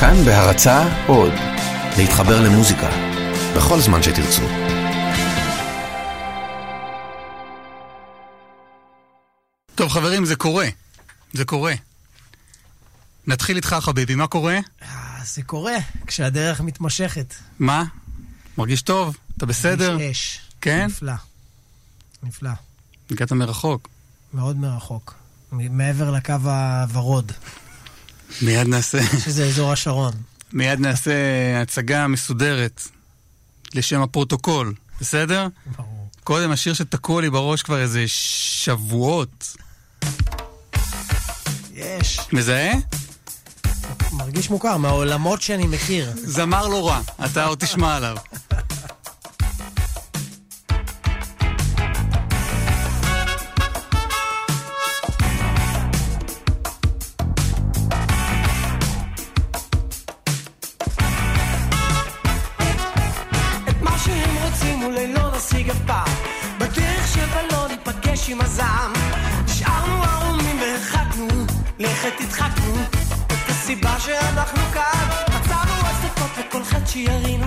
כאן בהרצה עוד, להתחבר למוזיקה, בכל זמן שתרצו. טוב חברים, זה קורה. זה קורה. נתחיל איתך חביבי, מה קורה? אה, זה קורה, כשהדרך מתמשכת. מה? מרגיש טוב? אתה בסדר? יש אש. כן? נפלא. נפלא. הגעת מרחוק. מאוד מרחוק. מעבר לקו הוורוד, מיד נעשה, שזה אזור השרון. מיד נעשה הצגה מסודרת לשם הפרוטוקול, בסדר? ברור. קודם השיר שתקוע לי בראש כבר איזה שבועות. יש. מזהה? מרגיש מוכר, מהעולמות שאני מכיר. זמר לא רע, אתה עוד תשמע עליו. שאנחנו כאן מצאנו הצדקות לכל חטא שירינו.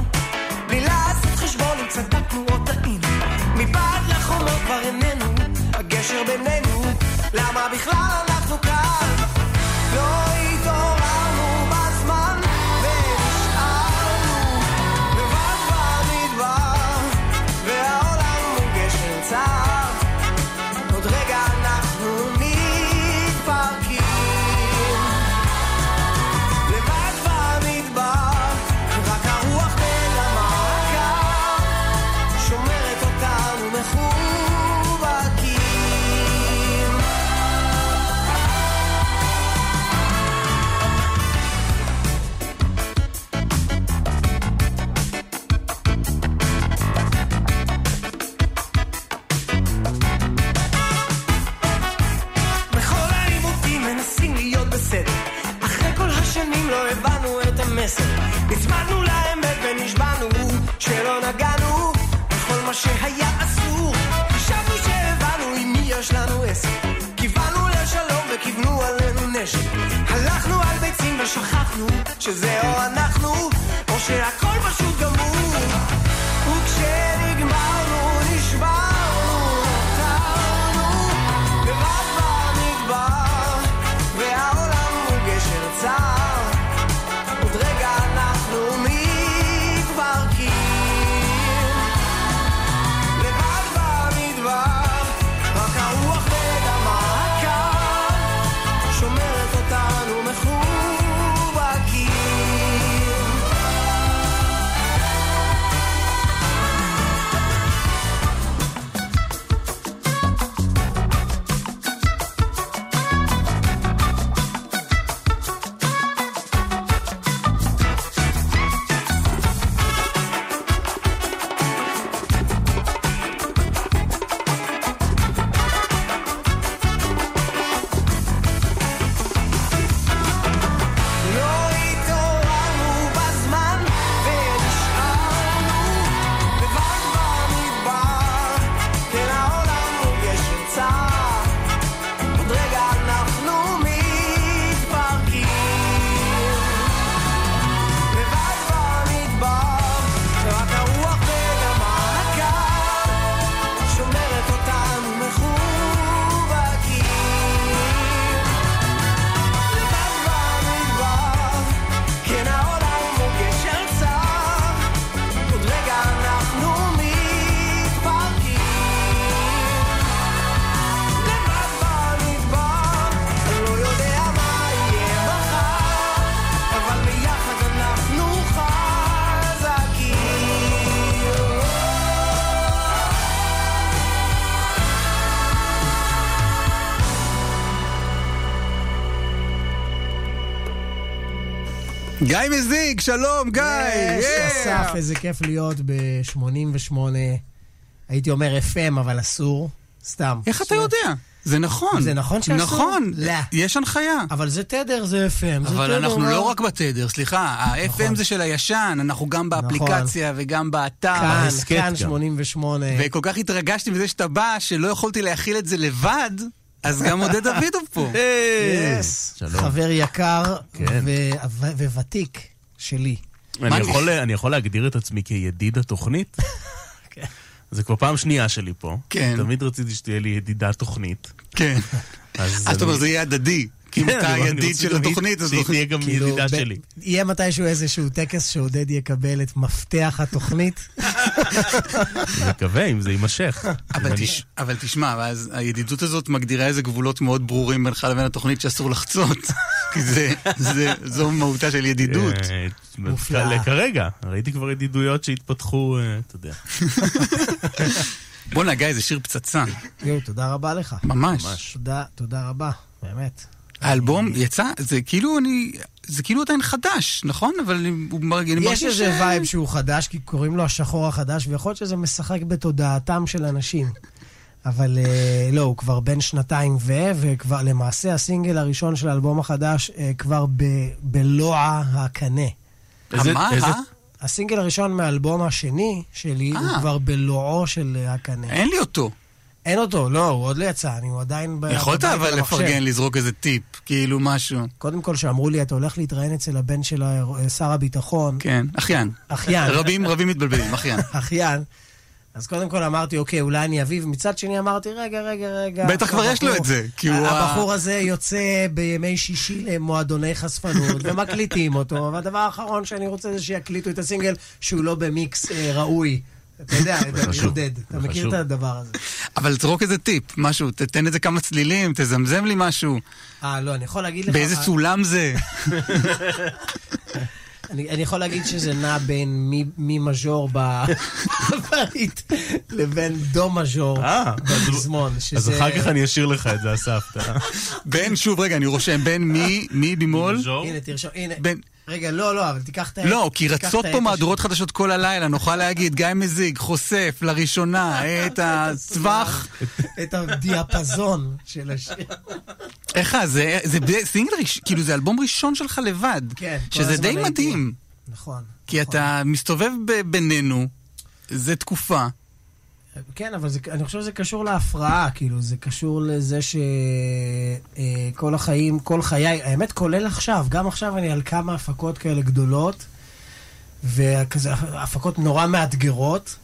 בלי לעשות חשבון אם צדקנו או טעינו. מבעד לחומות כבר איננו הגשר בינינו. למה בכלל אנחנו כאן המסר נצמדנו לאמת ונשבענו שלא נגענו בכל מה שהיה אסור. חשבנו שהבנו עם מי יש לנו עסק. כיוונו לשלום וכיוונו עלינו נשק. הלכנו על ביצים ושכחנו שזה או אנחנו גיא מזיק, שלום גיא! יש, Yeah. אסף, איזה כיף להיות ב-88, הייתי אומר FM, אבל אסור, סתם. איך אתה יודע? זה נכון. זה נכון שאסור? נכון, לא. יש הנחיה. אבל זה תדר, זה FM. זה אבל תדר, אנחנו מה? לא רק בתדר, סליחה, ה-FM נכון. זה של הישן, אנחנו גם באפליקציה וגם באתר. כאן, כאן גם. 88. וכל כך התרגשתי מזה שאתה בא, שלא יכולתי להכיל את זה לבד, אז גם עודד דוידוב פה. יס. שלום. חבר יקר כן. וותיק שלי. אני יכול- אני יכול להגדיר את עצמי כידיד התוכנית? כן. זה כבר פעם שנייה שלי פה. כן. תמיד רציתי שתהיה לי ידידה תוכנית. כן. אז אז אתה אומר, זה יהיה הדדי. כי אם כן, אתה הידיד של התוכנית, אז תהיה גם כאילו, ידידה ב- שלי. יהיה מתישהו איזשהו טקס שעודד יקבל את מפתח התוכנית. אני מקווה אם זה יימשך. אבל, תש... אבל תשמע, ואז הידידות הזאת מגדירה איזה גבולות מאוד ברורים בינך לבין התוכנית שאסור לחצות. כי זה, זה, זו מהותה של ידידות. אה, מופלאה. כרגע, ראיתי כבר ידידויות שהתפתחו, אה, אתה יודע. בואנה, גיא, זה שיר פצצה. יואו, תודה רבה לך. ממש. ממש. תודה, תודה רבה, באמת. האלבום יצא, זה כאילו אני... זה כאילו עדיין חדש, נכון? אבל הוא מרגיש... אני יש איזה ש- וייב שהוא חדש, כי קוראים לו השחור החדש, ויכול להיות שזה משחק בתודעתם של אנשים. אבל אה, לא, הוא כבר בן שנתיים ו... וכבר למעשה הסינגל הראשון של האלבום החדש אה, כבר ב... בלוע הקנה. איזה- מה? איזה- אה? הסינגל הראשון מהאלבום השני שלי הוא אה. כבר בלועו של הקנה. אין לי אותו. אין אותו, לא, הוא עוד לא יצא, אני הוא עדיין... יכולת אבל. לפרגן, לזרוק איזה טיפ, כאילו משהו. קודם כל, שאמרו לי, אתה הולך להתראיין אצל הבן של ה- שר הביטחון, כן, אחיין. אחיין. רבים רבים מתבלבלים, אחיין. אחיין. אז קודם כל אמרתי, אוקיי, אולי אני אביב. מצד שני אמרתי, רגע, רגע, רגע. בטח כבר יש לו את זה, כי הוא הבחור הזה יוצא בימי שישי למועדוני חשפנות, ומקליטים אותו, והדבר האחרון שאני רוצה זה שיקליטו את הסינגל שהוא לא במיקס אה, ראוי. אתה יודע, אתה מכיר. את הדבר הזה. אבל זרוק איזה טיפ, משהו, תתן איזה כמה צלילים, תזמזם לי משהו. אה, לא, אני יכול להגיד לך... באיזה סולם זה? אני, אני יכול להגיד שזה נע בין מי, מי מז'ור ב- בבית לבין דו מז'ור אה, בפזמון. אז אחר כך אני אשאיר לך את זה, אסף. בין, שוב, רגע, אני רושם, בין מי, מי במול? הנה, תרשום, הנה. רגע, לא, לא, אבל תיקח את ה... לא, כי רצות פה מהדורות חדשות כל הלילה, נוכל להגיד, גיא מזיג חושף לראשונה את הצווח. את הדיאפזון של השיר. איך זה, זה סינגל ראשון, כאילו זה אלבום ראשון שלך לבד. כן, שזה די מדהים, נכון. כי נכון. אתה מסתובב ב- בינינו, זה תקופה. כן, אבל זה, אני חושב שזה קשור להפרעה, כאילו, זה קשור לזה שכל החיים, כל חיי, האמת, כולל עכשיו, גם עכשיו אני על כמה הפקות כאלה גדולות, וכזה, הפקות נורא מאתגרות,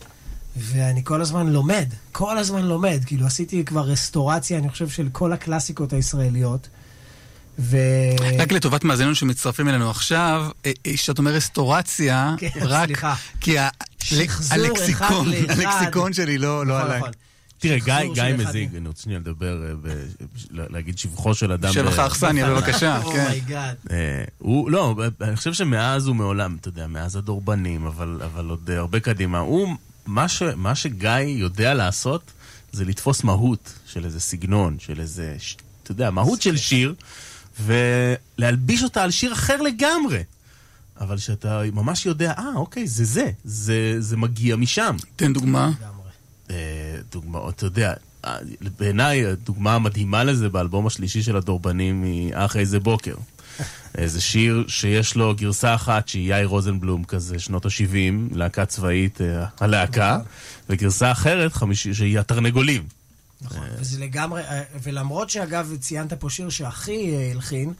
ואני כל הזמן לומד, כל הזמן לומד, כאילו, עשיתי כבר רסטורציה, אני חושב, של כל הקלאסיקות הישראליות. ו... רק לטובת מאזיננו שמצטרפים אלינו עכשיו, אה, אה, כשאתה אומר רסטורציה, כן, רק סליחה. כי ה- הלקסיקון. הלקסיקון שלי לא לא נכון, עליי. נכון. תראה, גיא- גיא מזיג, אני רוצה שנייה לדבר, אה, להגיד שבחו של אדם. שבח ב- האכסניה, בבקשה, כן. Oh my God. אה, הוא, לא, אני חושב שמאז ומעולם, אתה יודע, מאז הדורבנים, אבל, אבל עוד הרבה קדימה. הוא, מה, שגיא יודע לעשות, זה לתפוס מהות של איזה סגנון, של איזה, אתה יודע, מהות של שיר, ולהלביש אותה על שיר אחר לגמרי. אבל שאתה ממש יודע, אה, אוקיי, זה זה, זה, זה מגיע משם. תן דוגמה. אה, דוגמאות, אתה יודע, אה, בעיניי הדוגמה המדהימה לזה באלבום השלישי של הדורבנים היא אח איזה בוקר. איזה שיר שיש לו גרסה אחת שהיא יאיר רוזנבלום כזה, שנות ה-70, להקה צבאית, אה, הלהקה, וגרסה אחרת חמישי, שהיא התרנגולים. נכון, וזה לגמרי, אה, ולמרות שאגב ציינת פה שיר שהכי אה, הלחין,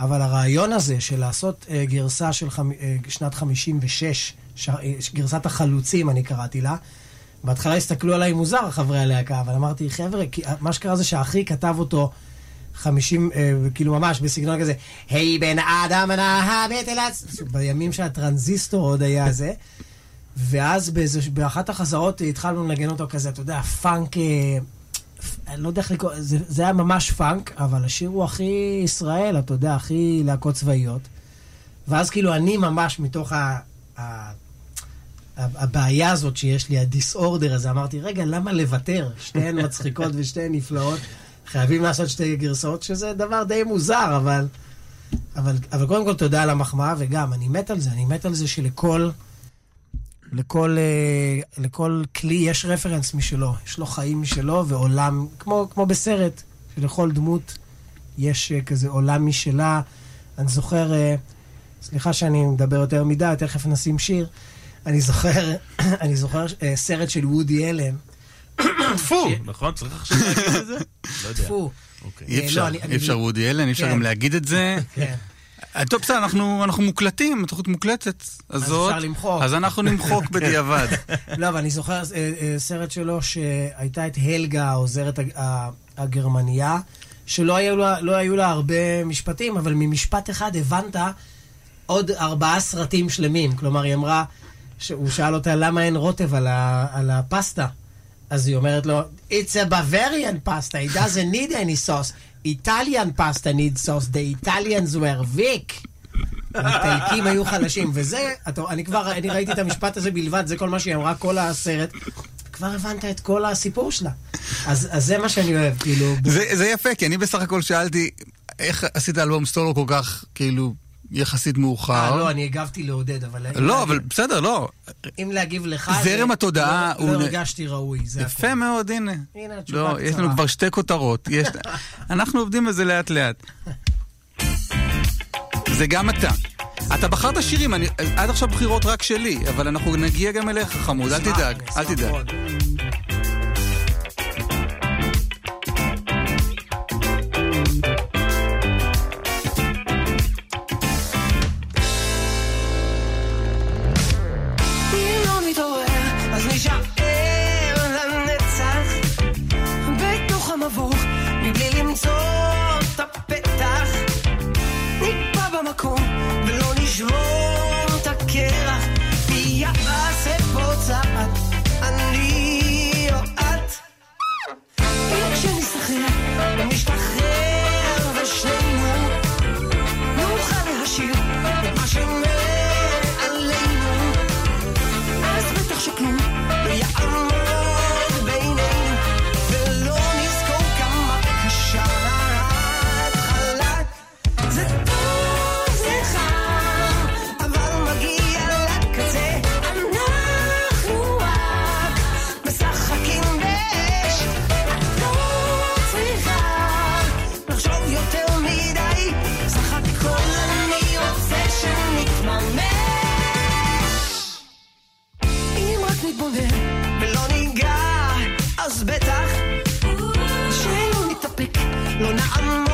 אבל הרעיון הזה של לעשות אה, גרסה של חמ... אה, שנת 56, ש... אה, גרסת החלוצים אני קראתי לה, בהתחלה הסתכלו עליי מוזר חברי הלהקה, אבל אמרתי, חבר'ה, אה, מה שקרה זה שהאחי כתב אותו 50, אה, כאילו ממש בסגנון כזה, היי בן אדם נא הבטלת, בימים שהטרנזיסטור עוד היה זה. ואז באיזה, באחת החזרות התחלנו לנגן אותו כזה, אתה יודע, פאנק, אה, אני לא יודע איך לקרוא, זה, זה היה ממש פאנק, אבל השיר הוא הכי ישראל, אתה יודע, הכי להקות צבאיות. ואז כאילו אני ממש מתוך ה... ה הבעיה הזאת שיש לי, ה disorder הזה, אמרתי, רגע, למה לוותר? שתיהן מצחיקות ושתיהן נפלאות. חייבים לעשות שתי גרסאות, שזה דבר די מוזר, אבל, אבל, אבל קודם כל תודה על המחמאה, וגם, אני מת על זה, אני מת על זה שלכל לכל, אה, לכל כלי יש רפרנס משלו, יש לו חיים משלו ועולם, כמו, כמו בסרט, שלכל דמות יש אה, כזה עולם משלה. אני זוכר, אה, סליחה שאני מדבר יותר מדי, תכף נשים שיר. אני זוכר, אני זוכר סרט של וודי אלן, טפו, נכון? צריך עכשיו להגיד את זה? לא יודע. טפו, אוקיי. אי אפשר, לא, אני- אני- אי אפשר וודי אלן, אי אפשר כן. גם להגיד את זה. טוב, בסדר, אנחנו אנחנו מוקלטים, התוכנית מוקלטת. אז זאת, אפשר למחוק. אז אנחנו נמחוק בדיעבד. לא, אבל אני זוכר אה, אה, סרט שלו שהייתה את הלגה, העוזרת הגרמניה, שלא היו, לה, לא היו לה הרבה משפטים, אבל ממשפט אחד הבנת עוד ארבעה סרטים שלמים. כלומר, היא אמרה, שהוא שאל אותה למה אין רוטב על, ה, על הפסטה. אז היא אומרת לו, It's a Bavarian pasta, it doesn't need any sauce. Italian pasta needs sauce, the Italians were weak. האיטלקים היו חלשים, וזה, אתה, אני כבר, אני ראיתי את המשפט הזה בלבד, זה כל מה שהיא אמרה כל הסרט. כבר הבנת את כל הסיפור שלה. אז, אז זה מה שאני אוהב, כאילו... זה זה יפה, כי אני בסך הכל שאלתי, איך עשית אלבום סטולו כל כך, כאילו, יחסית מאוחר? אה, לא, אני הגבתי לעודד, אבל... לא, להגיב- אבל בסדר, לא. אם להגיב לך... זרם זה- התודעה לא, הוא- לא הרגשתי ראוי, זה יפה הכול. מאוד, הנה. הנה התשובה לא, יש לנו קצרה. כבר שתי כותרות. יש- אנחנו עובדים בזה לאט-לאט. זה גם אתה. אתה בחרת שירים, אני- עד עכשיו בחירות רק שלי, אבל אנחנו נגיע גם אליך, חמוד, אל תדאג, אל תדאג. נתבונן ולא ניגע, אז בטח שלא נתאפק, לא נעמוד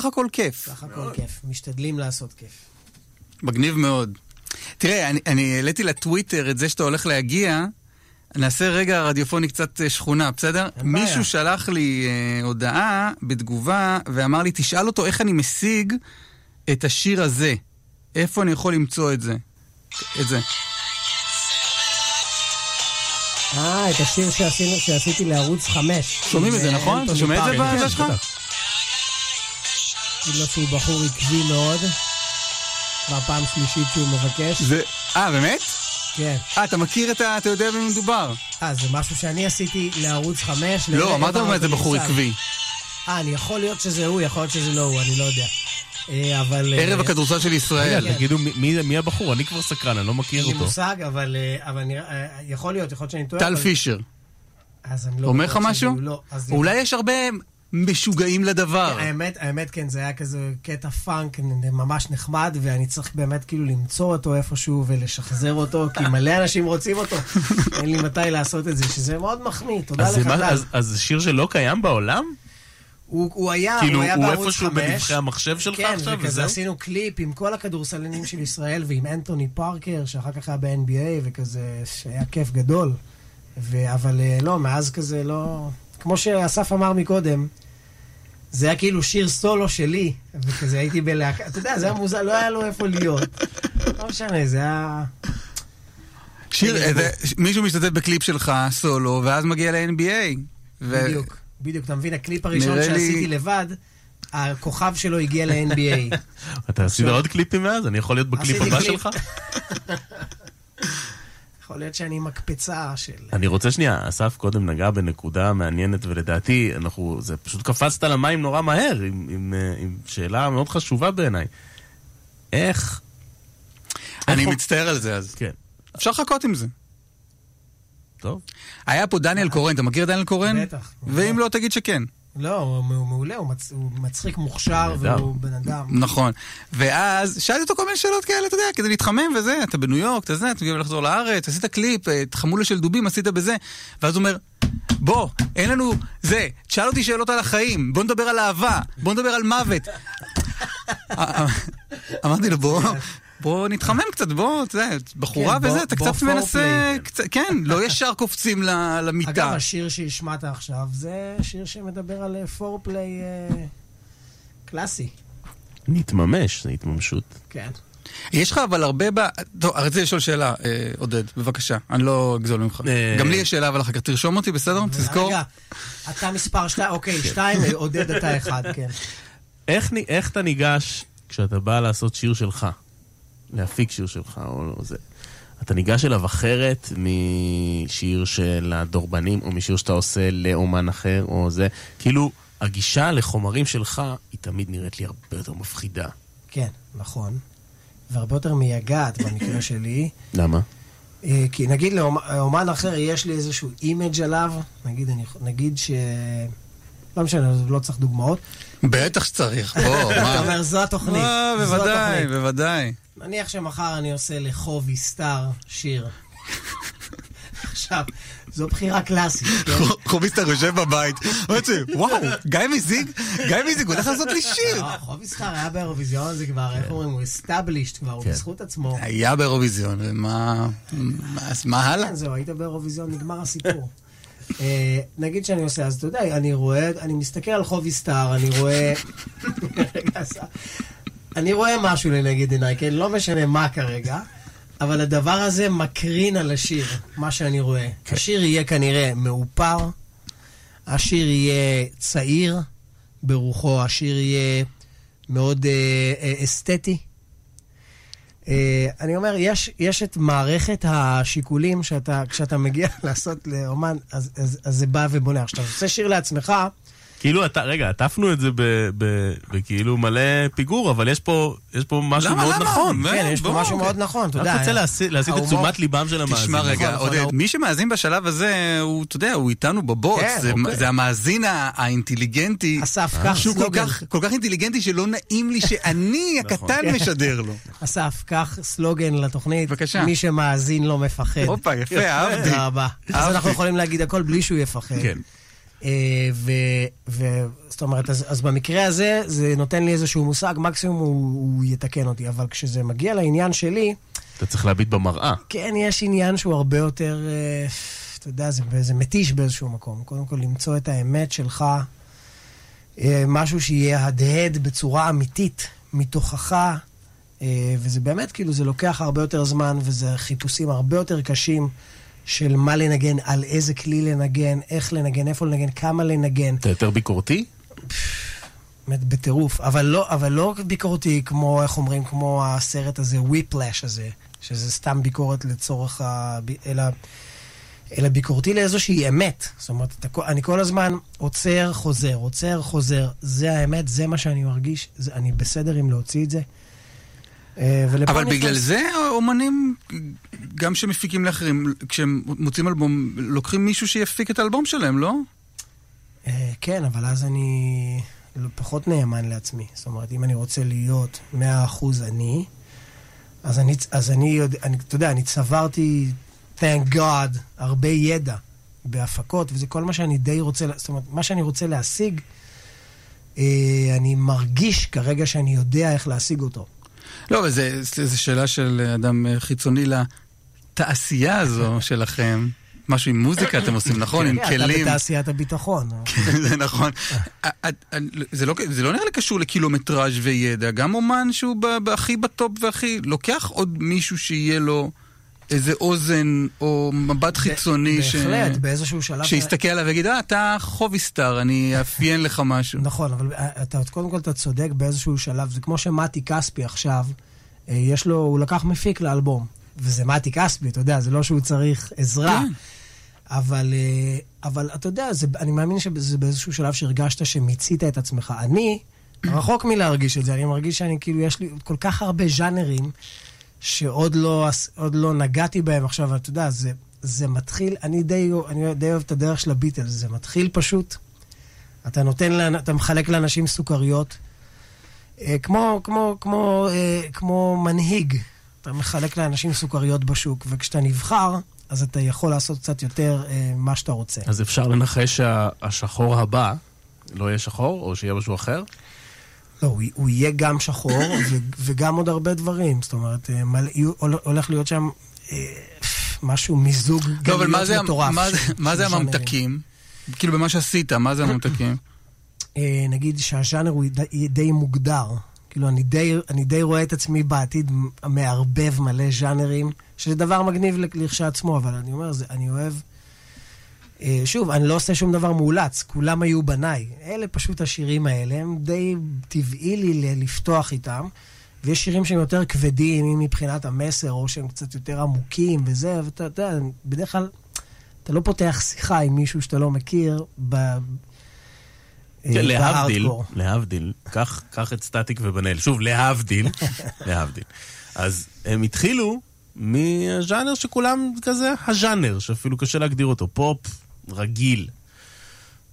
סך הכל כיף. סך הכל כיף, משתדלים לעשות כיף. מגניב מאוד. תראה, אני, אני העליתי לטוויטר את זה שאתה הולך להגיע, נעשה רגע רדיופוני קצת אה, שכונה, בסדר? אין בעיה. מישהו שלח לי אה, הודעה בתגובה ואמר לי, תשאל אותו איך אני משיג את השיר הזה. איפה אני יכול למצוא את זה? את זה. אה, את השיר שעשינו, שעשיתי לערוץ חמש. שומעים את זה, עם, נכון? אתה שומע את זה. בזה שלך? כאילו שהוא בחור עקבי מאוד. כבר פעם שלישית שהוא מבקש. זה... אה, באמת? כן. אה, אתה מכיר את ה... אתה יודע במי מדובר? אה, זה משהו שאני עשיתי לערוץ חמש. לא, אמרת לו איזה בחור. עקבי. אה, אני יכול להיות שזה הוא, יכול להיות שזה לא הוא, אני לא יודע. אה, אבל... אה, ערב הכדורסל של ישראל. רגע, תגידו, מי- הבחור? אני כבר סקרן, אני לא מכיר אין לי אותו. מושג, אבל אה, יכול להיות, יכול להיות שאני טועה. טל פישר. אז אני לא אומר לך משהו? לא. אולי יש הרבה משוגעים לדבר. האמת, האמת כן, זה היה כזה קטע פאנק ממש נחמד, ואני צריך באמת כאילו למצוא אותו איפשהו ולשחזר אותו, כי מלא אנשים רוצים אותו. אין לי מתי לעשות את זה, שזה מאוד מחמיא, תודה אז לך, מה-. אז- אז זה שיר שלא קיים בעולם? הוא הוא היה, כאילו, הוא היה הוא בערוץ איפשהו חמש. בנבכי המחשב שלך כן, עכשיו, וכזה וזהו? עשינו קליפ עם כל הכדורסלנים של ישראל ועם אנטוני פארקר, שאחר כך היה ב-NBA, וכזה, שהיה כיף גדול. ו... אבל אה, לא, מאז כזה לא... כמו שאסף אמר מקודם, זה היה כאילו שיר סולו שלי, וכזה הייתי בלהקה, אתה יודע, זה היה מוזר, לא היה לו איפה להיות. לא משנה, זה היה... שיר, מישהו משתתף בקליפ שלך, סולו, ואז מגיע ל-NBA. בדיוק, בדיוק, אתה מבין, הקליפ הראשון שעשיתי לבד, הכוכב שלו הגיע ל-NBA. אתה עשית עוד קליפים מאז? אני יכול להיות בקליפ הבא. שלך? יכול להיות שאני מקפצה של... אני רוצה שנייה, אסף קודם נגע בנקודה מעניינת, ולדעתי, אנחנו, זה פשוט קפצת למים נורא מהר, עם, עם, אה, עם שאלה מאוד חשובה בעיניי. איך... אני איך- מצטער על זה אז. כן, אפשר לחכות עם זה. טוב. היה פה דניאל קורן, אתה מכיר את דניאל קורן? בטח. ואם לא, תגיד שכן. לא, הוא מעולה, הוא מצ- הוא מצחיק מוכשר. והוא בן אדם. נכון. ואז שאלתי אותו כל מיני שאלות כאלה, אתה יודע, כדי להתחמם וזה, אתה בניו יורק, אתה זה, אתה מגיע לחזור לארץ, עשית קליפ, אה, את חמולה של דובים עשית בזה, ואז הוא אומר, בוא, אין לנו זה, תשאל אותי שאלות על החיים, בוא נדבר על אהבה, בוא נדבר על מוות. אה, אמרתי לו, בוא, בוא נתחמם קצת, בוא, אתה יודע, בחורה כן, בוא- וזה, אתה בוא קצת מנסה. קצת- כן, לא ישר קופצים ל- אגב, למיטה. השיר שהשמעת עכשיו, זה שיר שמדבר על פורפליי קלאסי. נתממש, זה התממשות. כן. יש לך אבל הרבה ב... טוב, רציתי לשאול שאלה, אה, עודד, בבקשה, אני לא אגזול ממך. אה, גם לי יש שאלה, אבל אחר כך תרשום אותי, בסדר? תזכור. רגע, אתה מספר שתיים, אוקיי, שתיים, עודד אתה אחד, כן. איך, איך אתה ניגש כשאתה בא לעשות שיר שלך? להפיק שיר שלך או לא זה. אתה ניגש אליו אחרת משיר של הדורבנים, או משיר שאתה עושה לאומן אחר, או זה. כאילו, הגישה לחומרים שלך, היא תמיד נראית לי הרבה יותר מפחידה. כן, נכון. והרבה יותר מייגעת במקרה שלי. למה? אה, כי נגיד לאומן אחר יש לי איזשהו image עליו, נגיד, אני, נגיד ש... לא משנה, לא צריך דוגמאות. בטח שצריך, בוא, אתה מה? אומר, זו התוכנית. אה, זו בוודאי. בוודאי. נניח שמחר אני עושה לחובי סטאר שיר. עכשיו, זו בחירה קלאסית, כן? חוביסטר יושב בבית, אומר לי, וואו, גיא מזיג, גיא מזיג, הוא הולך לעשות לי שיר. לא, חובי סטאר היה באירוויזיון, זה כבר, איך אומרים, הוא established כבר, הוא כן. בזכות עצמו. היה באירוויזיון, ומה... מה- מה הלאה? כן, זהו, היית באירוויזיון, נגמר הסיפור. אה, נגיד שאני עושה, אז אתה יודע, אני רואה, אני מסתכל על חובי סטאר, אני רואה... אני רואה משהו לנגד עיניי, כן? לא משנה מה כרגע, אבל הדבר הזה מקרין על השיר, מה שאני רואה. השיר יהיה כנראה מאופר, השיר יהיה צעיר ברוחו, השיר יהיה מאוד אה, אה, אסתטי. אה, אני אומר, יש, יש את מערכת השיקולים שאתה, כשאתה מגיע לעשות לאומן, אז, אז, אז זה בא ובונה. כשאתה עושה שיר לעצמך, כאילו, אתה, רגע, עטפנו את זה ב- ב- בכאילו מלא פיגור, אבל יש פה, יש פה משהו למה, מאוד למה? נכון. מה? כן, יש פה בוא, משהו אוקיי. מאוד נכון, אתה אני יודע. רק רוצה להסיט להסיט את תשומת ליבם של המאזינים. תשמע רגע, נכון, עודד, נכון. מי שמאזין בשלב הזה, הוא, אתה יודע, הוא איתנו בבוץ. כן, זה- אוקיי. זה המאזין האינטליגנטי. אסף, קח שהוא כל סלוגן. כך- כל כך אינטליגנטי שלא נעים לי שאני נכון. הקטן משדר לו. אסף, קח סלוגן לתוכנית. בבקשה. מי שמאזין לא מפחד. הופה, יפה, אהבתי. תודה רבה. אז. אנחנו יכולים להגיד הכל בלי שהוא יפחד. כן. אה, ו... ו- זאת אומרת, אז, אז במקרה הזה, זה נותן לי איזשהו מושג, מקסימום הוא, הוא יתקן אותי, אבל כשזה מגיע לעניין שלי, אתה צריך להביט במראה. כן, יש עניין שהוא הרבה יותר, אה, אתה יודע, זה, זה מתיש באיזשהו מקום. קודם כל, למצוא את האמת שלך, אה, משהו שיהיה הדהד בצורה אמיתית, מתוכך, וזה באמת, כאילו, זה לוקח הרבה יותר זמן, וזה חיפושים הרבה יותר קשים של מה לנגן, על איזה כלי לנגן, איך לנגן, איפה לנגן, כמה לנגן. אתה יותר ביקורתי? באמת בטירוף, אבל לא, אבל לא ביקורתי כמו, איך אומרים, כמו הסרט הזה, וויפלאש הזה, שזה סתם ביקורת לצורך ה... אלא, אלא ביקורתי לאיזושהי אמת. זאת אומרת, אתה, אני כל הזמן עוצר, חוזר, עוצר, חוזר. זה האמת, זה מה שאני מרגיש, זה, אני בסדר עם להוציא את זה. אה, אבל נכנס- בגלל זה אומנים, גם שמפיקים לאחרים, כשהם מוצאים אלבום, לוקחים מישהו שיפיק את האלבום שלהם, לא? אה, כן, אבל אז אני פחות נאמן לעצמי. זאת אומרת, אם אני רוצה להיות 100% אני, אז אני, אז אני יודע, אני, אתה יודע, אני צברתי, thank God, הרבה ידע בהפקות, וזה כל מה שאני די רוצה, זאת אומרת, מה שאני רוצה להשיג, אה, אני מרגיש כרגע שאני יודע איך להשיג אותו. לא, אבל זה- זו שאלה של אדם אה, חיצוני לתעשייה הזו שלכם. משהו עם מוזיקה אתם עושים, נכון? עם כן, כלים. אתה בתעשיית הביטחון. זה נכון. את- את- זה לא- זה לא נראה לי קשור לקילומטראז' וידע. גם אומן שהוא הכי בטופ והכי... לוקח עוד מישהו שיהיה לו איזה אוזן או מבט חיצוני ש- בהחלט, באיזשהו שלב... שיסתכל עליו ויגיד, אה, אתה חובי סטאר, אני אאפיין לך משהו. נכון, אבל אה, אתה, קודם כל אתה צודק באיזשהו שלב. זה כמו שמתי כספי עכשיו, אה, יש לו, הוא לקח מפיק לאלבום. וזה מתי כספי, אתה יודע, זה לא שהוא צריך עזרה. כן. אבל, אה, אבל אתה יודע, זה, אני מאמין שזה באיזשהו שלב שהרגשת שמיצית את עצמך. אני רחוק מלהרגיש את זה, אני מרגיש שאני כאילו, יש לי כל כך הרבה ז'אנרים שעוד לא, לא נגעתי בהם עכשיו, אתה יודע, זה, זה מתחיל, אני די, אני די אוהב את הדרך של הביטלס, זה מתחיל פשוט, אתה נותן, אתה מחלק לאנשים סוכריות, אה, כמו, כמו, כמו, אה, כמו מנהיג, אתה מחלק לאנשים סוכריות בשוק, וכשאתה נבחר, אז אתה יכול לעשות קצת יותר אה, מה שאתה רוצה. אז אפשר לנחש שהשחור הבא לא יהיה שחור, או שיהיה משהו אחר? לא, הוא, הוא יהיה גם שחור ו, וגם עוד הרבה דברים. זאת אומרת, אה, הולך להיות שם אה, משהו, מיזוג לא, גלויות זה- מטורף. מה של- מה זה. הממתקים? כאילו, במה שעשית, מה זה הממתקים? אה, נגיד שהז'אנר הוא די, די מוגדר. כאילו, אני די, אני די רואה את עצמי בעתיד מערבב מלא ז'אנרים, שזה דבר מגניב לכשעצמו, אבל אני אומר, זה, אני אוהב... אה, שוב, אני לא עושה שום דבר מאולץ, כולם היו בניי. אלה פשוט השירים האלה, הם די טבעי לי לפתוח איתם. ויש שירים שהם יותר כבדים, אם מבחינת המסר, או שהם קצת יותר עמוקים וזה, ואתה יודע, בדרך כלל אתה לא פותח שיחה עם מישהו שאתה לא מכיר ב... כן, אה, להבדיל, בהארדקור. להבדיל, קח את סטטיק ובן-אל. שוב, להבדיל, להבדיל. אז הם התחילו מז'אנר שכולם כזה הז'אנר, שאפילו קשה להגדיר אותו, פופ רגיל.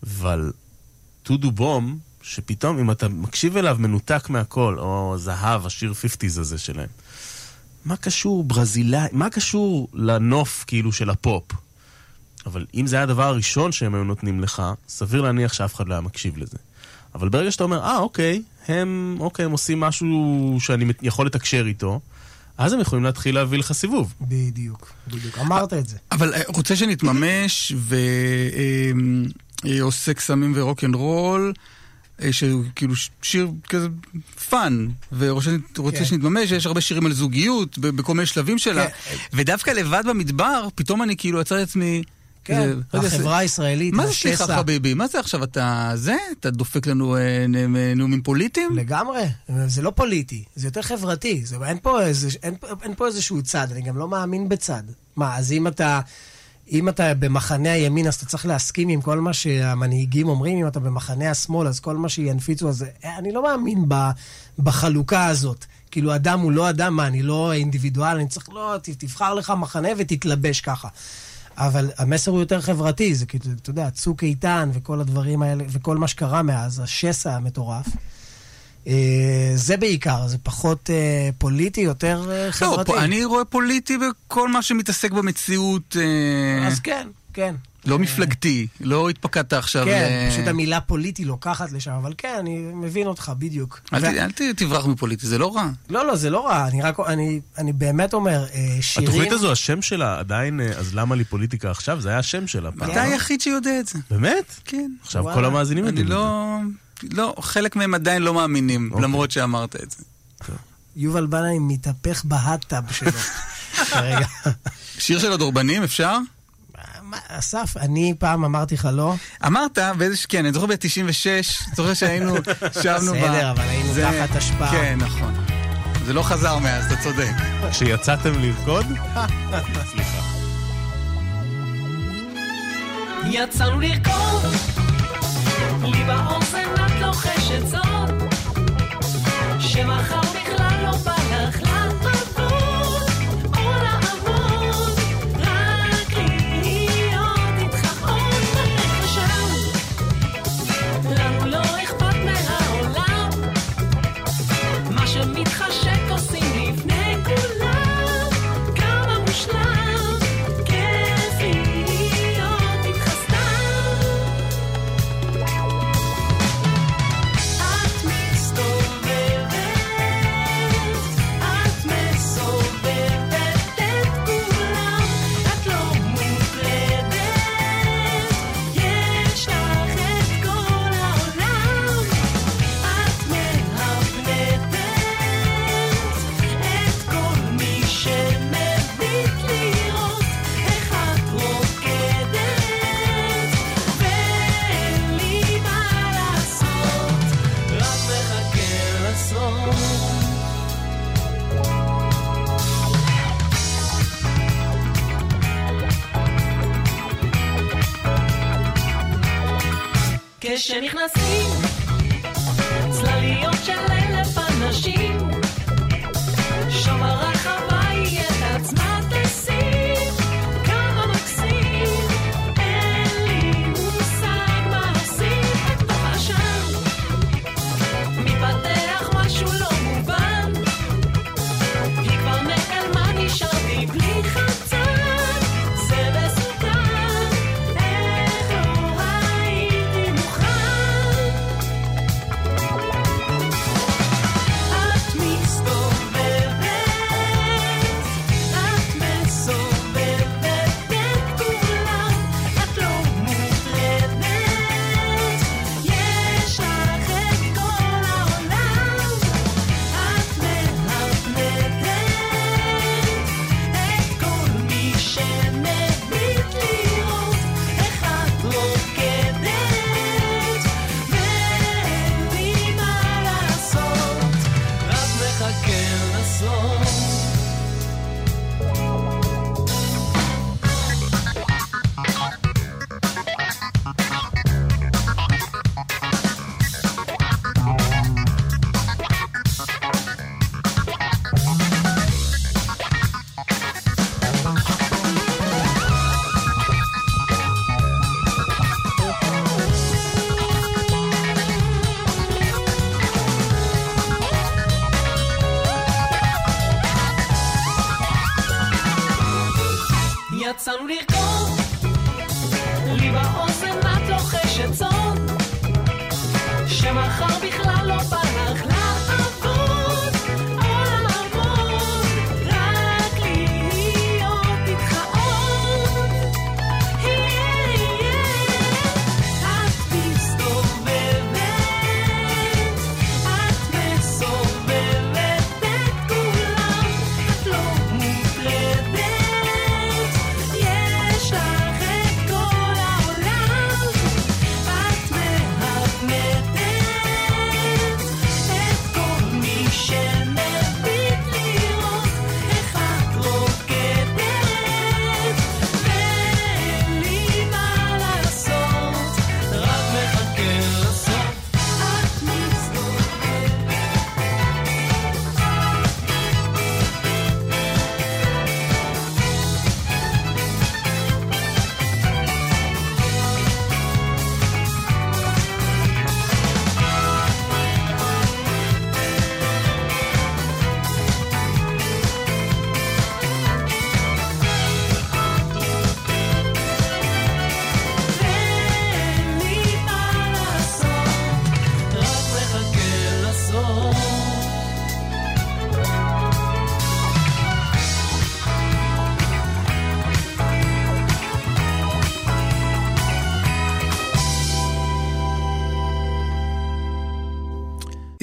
אבל טודו בום, שפתאום אם אתה מקשיב אליו מנותק מהכל, או זהב, השיר 50's הזה שלהם, מה קשור ברזילאי, מה קשור לנוף כאילו של הפופ? אבל אם זה היה הדבר הראשון שהם היו נותנים לך, סביר להניח שאף אחד לא היה מקשיב לזה. אבל ברגע שאתה אומר, אה, אוקיי, הם, אוקיי, הם עושים משהו שאני יכול לתקשר איתו, אז הם יכולים להתחיל להביא לך סיבוב. בדיוק, בדיוק. אמרת את זה. אבל אה, רוצה שנתממש ועושה קסמים ורוקנרול, אה, שהוא כאילו שיר כזה fun, ורוצה רוצה כן. שנתממש, יש הרבה שירים על זוגיות בכל מיני שלבים שלה, כן. ודווקא לבד במדבר, פתאום אני כאילו עצרתי את עצמי... כן, החברה הישראלית, מה זה סליחה. חביבי? מה זה עכשיו אתה זה? אתה דופק לנו אה, נאומים פוליטיים? לגמרי, זה לא פוליטי, זה יותר חברתי. זה, אין, פה איזשהו צד, אני גם לא מאמין בצד. מה, אז אם אתה, אם אתה במחנה הימין, אז אתה צריך להסכים עם כל מה שהמנהיגים אומרים, אם אתה במחנה השמאל, אז כל מה שינפיצו, אז אה, אני לא מאמין ב, בחלוקה הזאת. כאילו, אדם הוא לא אדם, מה, אני לא אינדיבידואל, אני צריך, לא, תבחר לך מחנה ותתלבש ככה. אבל המסר הוא יותר חברתי, זה כאילו, אתה יודע, צוק איתן וכל הדברים האלה, וכל מה שקרה מאז, השסע המטורף. אה, זה בעיקר, זה פחות אה, פוליטי, יותר אה, לא, חברתי. פה, אני רואה פוליטי בכל מה שמתעסק במציאות. אה, אז כן, כן. לא מפלגתי, לא התפקדת עכשיו כן, פשוט המילה פוליטי לוקחת לשם, אבל כן, אני מבין אותך, בדיוק. אל, ו- ת, אל ת, תברח מפוליטי, זה לא רע. לא, לא, זה לא רע, אני רק, אני, אני באמת אומר, אה, שירים... התוכנית הזו, השם שלה עדיין, אה, אז למה לי פוליטיקה עכשיו? זה היה השם שלה פעם. אתה היחיד שיודע את זה. באמת? כן. עכשיו וואלה. כל המאזינים אני יודעים את זה. לא... לא, חלק מהם עדיין לא מאמינים, אוקיי. למרות שאמרת את זה. יובל בנאי מתהפך בהאטאב שלו. שיר של הדורבנים, אפשר? מה, אסף, אני פעם אמרתי לך לא. אמרת, באיזה... כן, אני זוכר ב-96, זוכר שהיינו, ישבנו ב... בסדר, אבל היינו תחת השפעה. כן, נכון. זה לא חזר מאז, אתה צודק. כשיצאתם לרקוד? סליחה. יצאנו לרקוד, לי באוזן את לוחשת זאת, שמחר כשנכנסים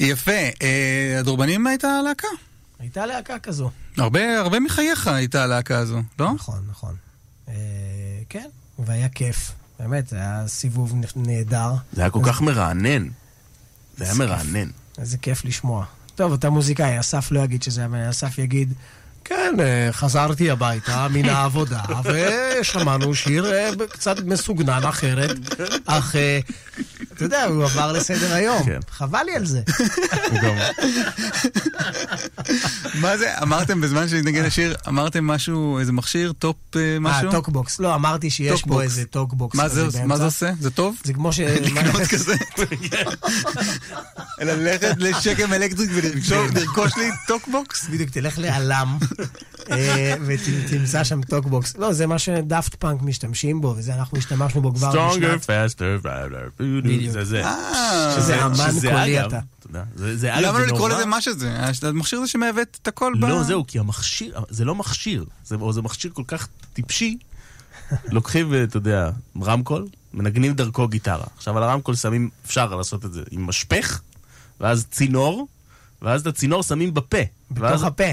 יפה. אה, הדורבנים הייתה להקה. הייתה להקה כזו. הרבה, הרבה מחייך הייתה הלהקה הזו, לא? נכון, נכון. אה, כן, והיה כיף. באמת, זה היה סיבוב נהדר. זה היה כל כך מרענן. זה היה. מרענן. איזה כיף לשמוע. טוב, אתה מוזיקאי, אסף לא יגיד שזה היה, אסף יגיד, כן, אה, חזרתי הביתה מן העבודה, ושמענו שיר אה, קצת מסוגנן אחרת, אך אתה יודע, הוא עבר לסדר היום. כן. חבל לי על זה. מה זה, אמרתם בזמן שנגן השיר, אמרתם משהו, איזה מכשיר, טוק אה, משהו? אה, טוקבוקס. לא, אמרתי שיש בו. איזה טוקבוקס. מה זה. עושה? זה טוב? זה כמו ש... לקנות כזה? ללכת לשקם אלקטריק ולרכוש לי טוקבוקס? בדיוק, תלך לעלם אה, ותמצא שם טוקבוקס. לא, זה מה שדאפט פאנק משתמשים בו, וזה אנחנו השתמשנו בו כבר ב-Stronger, בשנת... faster. זה זה. אה, שזה אמן קולי אגב, אתה. אתה יודע, זה- זה אגב, למה זה לא לקרוא נורא- לזה מה שזה? המכשיר הזה שמעוות את הכל ב... לא, זהו, כי המכשיר, זה לא מכשיר, זה, או זה מכשיר כל כך טיפשי. לוקחים, אה, אתה יודע, רמקול, מנגנים דרכו גיטרה. עכשיו, על הרמקול שמים, אפשר לעשות את זה עם משפך, ואז צינור, ואז את הצינור שמים בפה. בתוך הפה.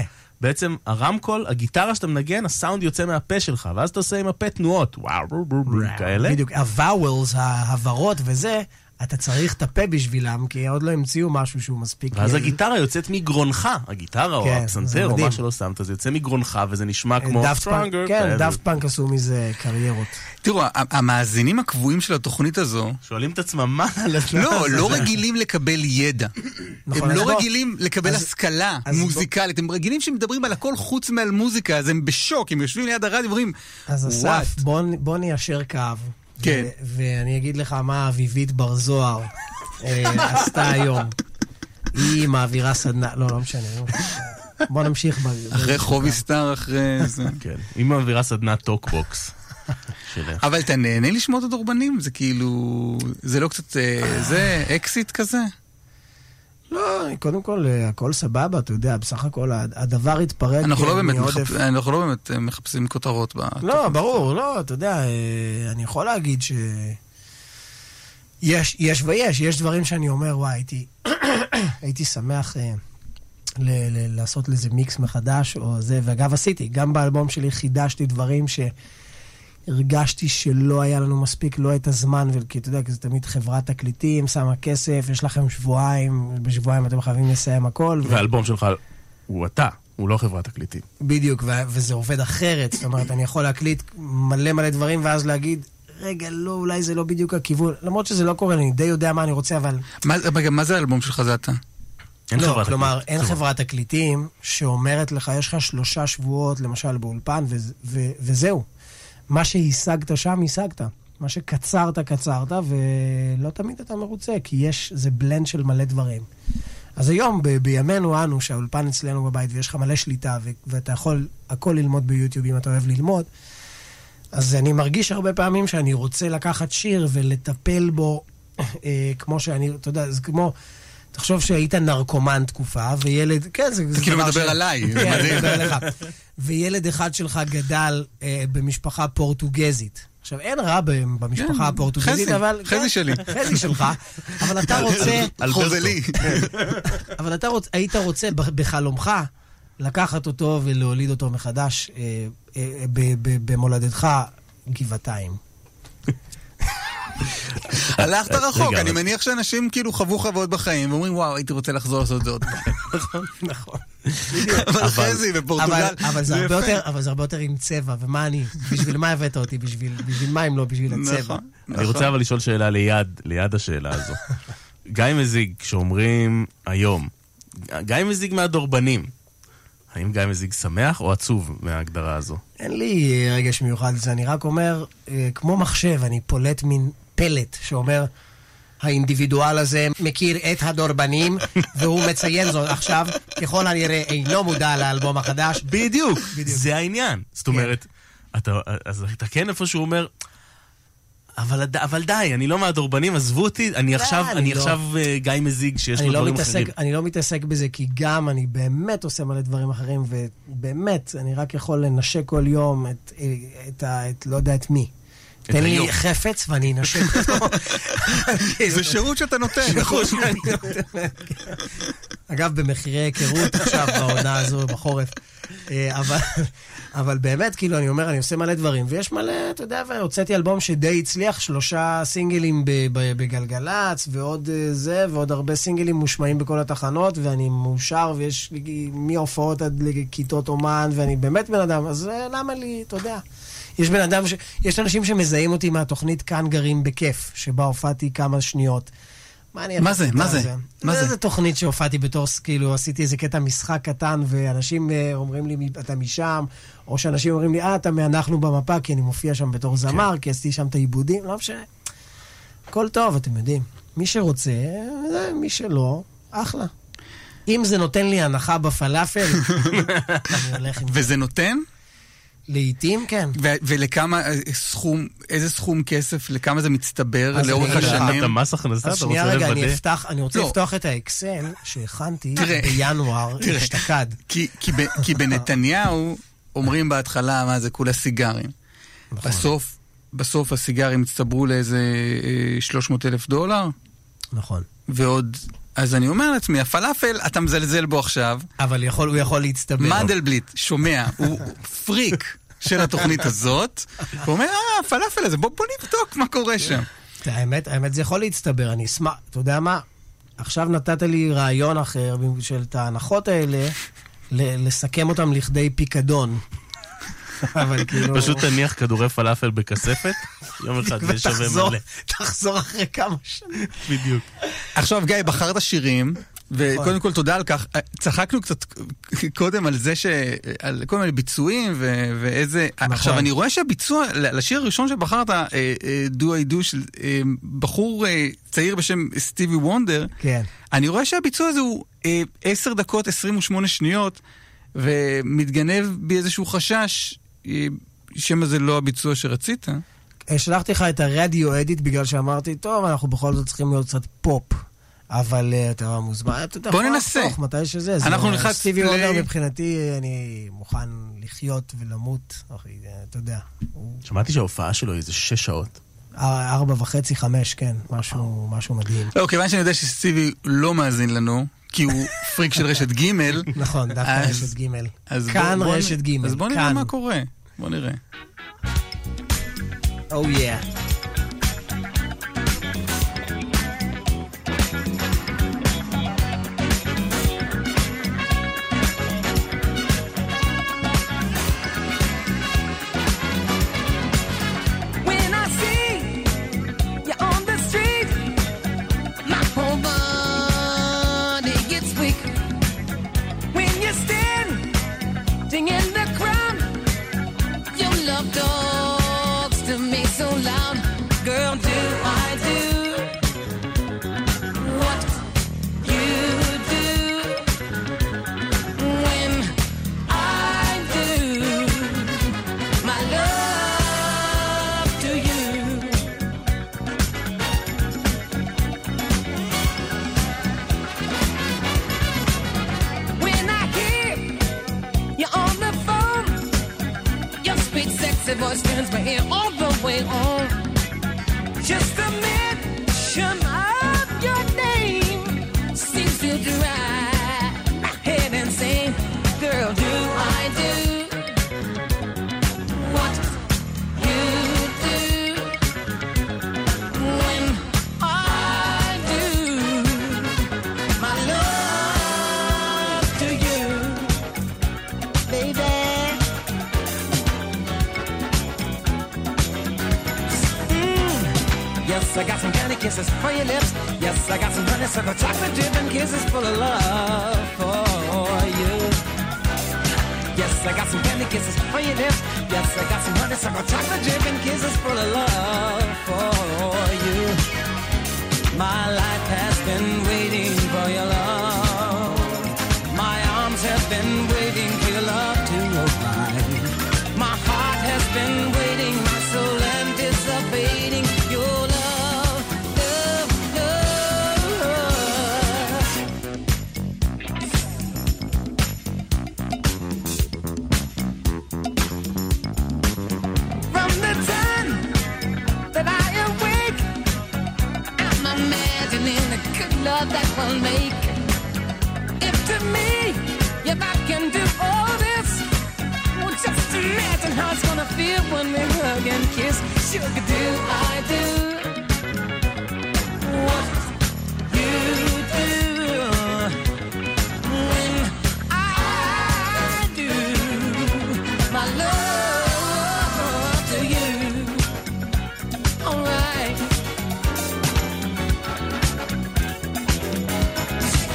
בעצם הרמקול, הגיטרה שאתה מנגן, הסאונד יוצא מהפה שלך, ואז אתה עושה עם הפה תנועות, וואו, כאלה. בדיוק, ה vowels, ההברות וזה, אתה צריך את הפה בשבילם, כי עוד לא המציאו משהו שהוא מספיק... ואז אה, הגיטרה יוצאת מגרונך, הגיטרה או כן, הפסנתר או. מה שלא שמת, זה יוצא מגרונך וזה נשמע כמו דאפט פאנק, כן, כאלה. דאפט פאנק עשו מזה קריירות. תראו, המאזינים הקבועים של התוכנית הזו, שואלים את עצמם מה על לא, לא רגילים לקבל ידע. נכון, הם לא רגילים לקבל השכלה מוזיקלית, הם רגילים שמדברים על הכל חוץ מעל מוזיקה, אז הם בשוק, הם יושבים ליד הרדיו ואומרים, As what. אסף, בוא ניישר קו. כן. ו- ואני אגיד לך מה אביבית בר זוהר אה, עשתה היום. היא מעבירה סדנה, לא, לא משנה. נו. בוא נמשיך. ב- אחרי חובי סטאר, אחרי זה. כן, היא מעבירה סדנת טוקבוקס. אבל אתה נהנה לשמוע את הדורבנים? זה כאילו... זה לא קצת... אה, זה אקזיט כזה? לא, קודם כל, אה, הכל סבבה, אתה יודע, בסך הכל הדבר התפרק אנחנו לא אה, באמת מעודף. מחפ- אנחנו לא באמת אה, מחפשים כותרות. לא, ברור, לא, אתה יודע, אה, אני יכול להגיד ש... יש, יש ויש, יש דברים שאני אומר, וואי, הייתי, הייתי שמח אה, ל, ל, לעשות לזה מיקס מחדש, או זה, ואגב, עשיתי, גם באלבום שלי חידשתי דברים שהרגשתי שלא היה לנו מספיק, לא את הזמן, כי אתה יודע, כי זה תמיד חברת תקליטים, שמה כסף, יש לכם שבועיים, בשבועיים אתם חייבים לסיים הכל. ו- והאלבום שלך הוא אתה, הוא לא חברת תקליטים. בדיוק, ו- וזה עובד אחרת. זאת אומרת, אני יכול להקליט מלא מלא דברים, ואז להגיד, רגע, לא, אולי זה לא בדיוק הכיוון. למרות שזה לא קורה, אני די יודע מה אני רוצה, אבל... מה רגע, מה זה האלבום שלך? זה אתה? אין לא, חברת כלומר, תקליטים. אין חברת תקליטים שאומרת לך, יש לך שלושה שבועות, למשל, באולפן, ו- ו- וזהו. מה שהשגת שם, השגת. מה שקצרת, קצרת, ולא תמיד אתה מרוצה, כי יש, זה בלנד של מלא דברים. אז היום, ב- בימינו אנו, שהאולפן אצלנו בבית ויש לך מלא שליטה, ו- ואתה יכול הכל ללמוד ביוטיוב אם אתה אוהב ללמוד, אז אני מרגיש הרבה פעמים שאני רוצה לקחת שיר ולטפל בו אה, כמו שאני, אתה יודע, זה כמו... תחשוב שהיית נרקומן תקופה, וילד, כן, זה, אתה כאילו דבר מדבר עליי, כן, אני מדהים. מדבר עליך. וילד אחד שלך גדל אה, במשפחה פורטוגזית. עכשיו, אין רע במשפחה כן, הפורטוגזית, אבל... חזי כן, שלי. חזי שלך, אבל אתה רוצה... אלברטו. חוזלי. אבל אתה היית רוצה בחלומך לקחת אותו ולהוליד אותו מחדש אה, אה, במולדתך, גבעתיים. הלכת רחוק, רגע, אני מניח שאנשים כאילו חוו חוויות בחיים ואומרים, וואו, הייתי רוצה לחזור לעשות את זה עוד פעם. נכון. אבל חזי בפורטוגל, אבל, זה הרבה יפה. יותר, אבל זה הרבה יותר עם צבע, ומה אני? בשביל מה הבאת אותי? בשביל, מה אם לא בשביל הצבע? נכון, אני נכון. רוצה אבל לשאול שאלה ליד, ליד השאלה הזו. גיא מזיג, כשאומרים היום, גיא מזיג מהדורבנים, האם גיא מזיג שמח או עצוב מההגדרה הזו? אין לי אה, רגש מיוחד לזה, אני רק אומר, אה, כמו מחשב, אני פולט מין פלט שאומר, האינדיבידואל הזה מכיר את הדורבנים, והוא מציין זאת עכשיו, ככל הנראה אינו מודע לאלבום החדש. בדיוק, זה העניין. זאת אומרת, אתה, אז אתה כן איפשהו אומר, אבל, אבל די, אני לא מהדורבנים, עזבו אותי, אני עכשיו, אני אני לא. עכשיו אה, גיא מזיג שיש לו לא, דברים מתעסק, אחרים. אני לא מתעסק בזה, כי גם אני באמת עושה מלא דברים אחרים, ובאמת, אני רק יכול לנשק כל יום את, את, ה- את לא יודע את מי. תן לי. חפץ ואני אנשק אותו. זה שירות שאתה נותן. נכון, שאני נותן. אגב, במחירי היכרות עכשיו, בעונה הזו, בחורף. אה, אבל, אבל באמת, כאילו, אני אומר, אני עושה מלא דברים, ויש מלא, אתה יודע, והוצאתי אלבום שדי הצליח, שלושה סינגלים בגלגלצ, ועוד אה, זה, ועוד הרבה סינגלים מושמעים בכל התחנות, ואני מאושר, ויש לי מהופעות עד לכיתות אומן, ואני באמת בן אדם, אז אה, למה לי, אתה יודע. יש בן אדם, ש... יש אנשים שמזהים אותי מהתוכנית כאן גרים בכיף, שבה הופעתי כמה שניות. מה אני מה זה? מה זה? מה זה? זה תוכנית שהופעתי בתור, כאילו, עשיתי איזה קטע משחק קטן, ואנשים אה, אומרים לי, אתה משם, או שאנשים אומרים לי, אה, אתה מ"אנחנו במפה", כי אני מופיע שם בתור זמר, כן. כי עשיתי שם את העיבודים, לא משנה. הכל טוב, אתם יודעים. מי שרוצה, אה, מי שלא, אחלה. אם זה נותן לי הנחה בפלאפל, אני הולך עם זה. וזה נותן? לעיתים, כן. ו- ולכמה אה, סכום, איזה סכום כסף, לכמה זה מצטבר לאורך השנים? אתה מס הכנסה, אז אתה שנייה רוצה רגע, אני לוודא? אפתח, אני רוצה לא. לפתוח את האקסל שהכנתי. בינואר. אשתקד. כי, כי, ב, כי בנתניהו אומרים בהתחלה, מה זה, כולה סיגרים. נכון. בסוף, בסוף הסיגרים הצטברו לאיזה 300 אלף דולר, נכון. ועוד... אז אני אומר לעצמי, הפלאפל, אתה מזלזל בו עכשיו, אבל יכול, הוא יכול להצטבר. מנדלבליט שומע, הוא פריק של התוכנית הזאת, הוא אומר, אה, הפלאפל הזה, בוא, בוא נבדוק מה קורה שם. האמת, האמת, זה יכול להצטבר, אני אשמח, אתה יודע מה? עכשיו נתת לי רעיון אחר, של את ההנחות האלה, לסכם אותם לכדי פיקדון. אבל כאילו... פשוט תניח כדורי פלאפל בכספת, יום אחד זה שווה מלא. תחזור אחרי כמה שנים. בדיוק. עכשיו, גיא, בחרת שירים, וקודם כל תודה על כך. צחקנו קצת קודם על זה ש... על כל מיני ביצועים ו... ואיזה... נכון. עכשיו, אני רואה שהביצוע, לשיר הראשון שבחרת, אה, אה, Do I Do, של אה, בחור צעיר בשם סטיבי וונדר, כן. אני רואה שהביצוע הזה הוא אה, 10 דקות 28 שניות, ומתגנב בי איזשהו חשש, שמא זה לא הביצוע שרצית. שלחתי לך את הרדיו אדיט בגלל שאמרתי, טוב, אנחנו בכל זאת צריכים להיות קצת פופ. אבל אה, אתה מוזמן, אתה יודע, בוא יכול ננסה. לחתוך מתי שזה. זה- אנחנו נלחץ סטיבי. וונדר מבחינתי, אני מוכן לחיות ולמות, אחי, אה, אתה יודע. שמעתי שההופעה שלו היא איזה שש שעות. ארבע וחצי, חמש, כן, משהו משהו מדהים. לא, כיוון שאני יודע שסטיבי לא מאזין לנו, כי הוא פריק של רשת ג', נכון, דווקא רשת ג'. אז כאן רשת ג', אז בוא נראה. מה קורה. בוא נראה. או יא.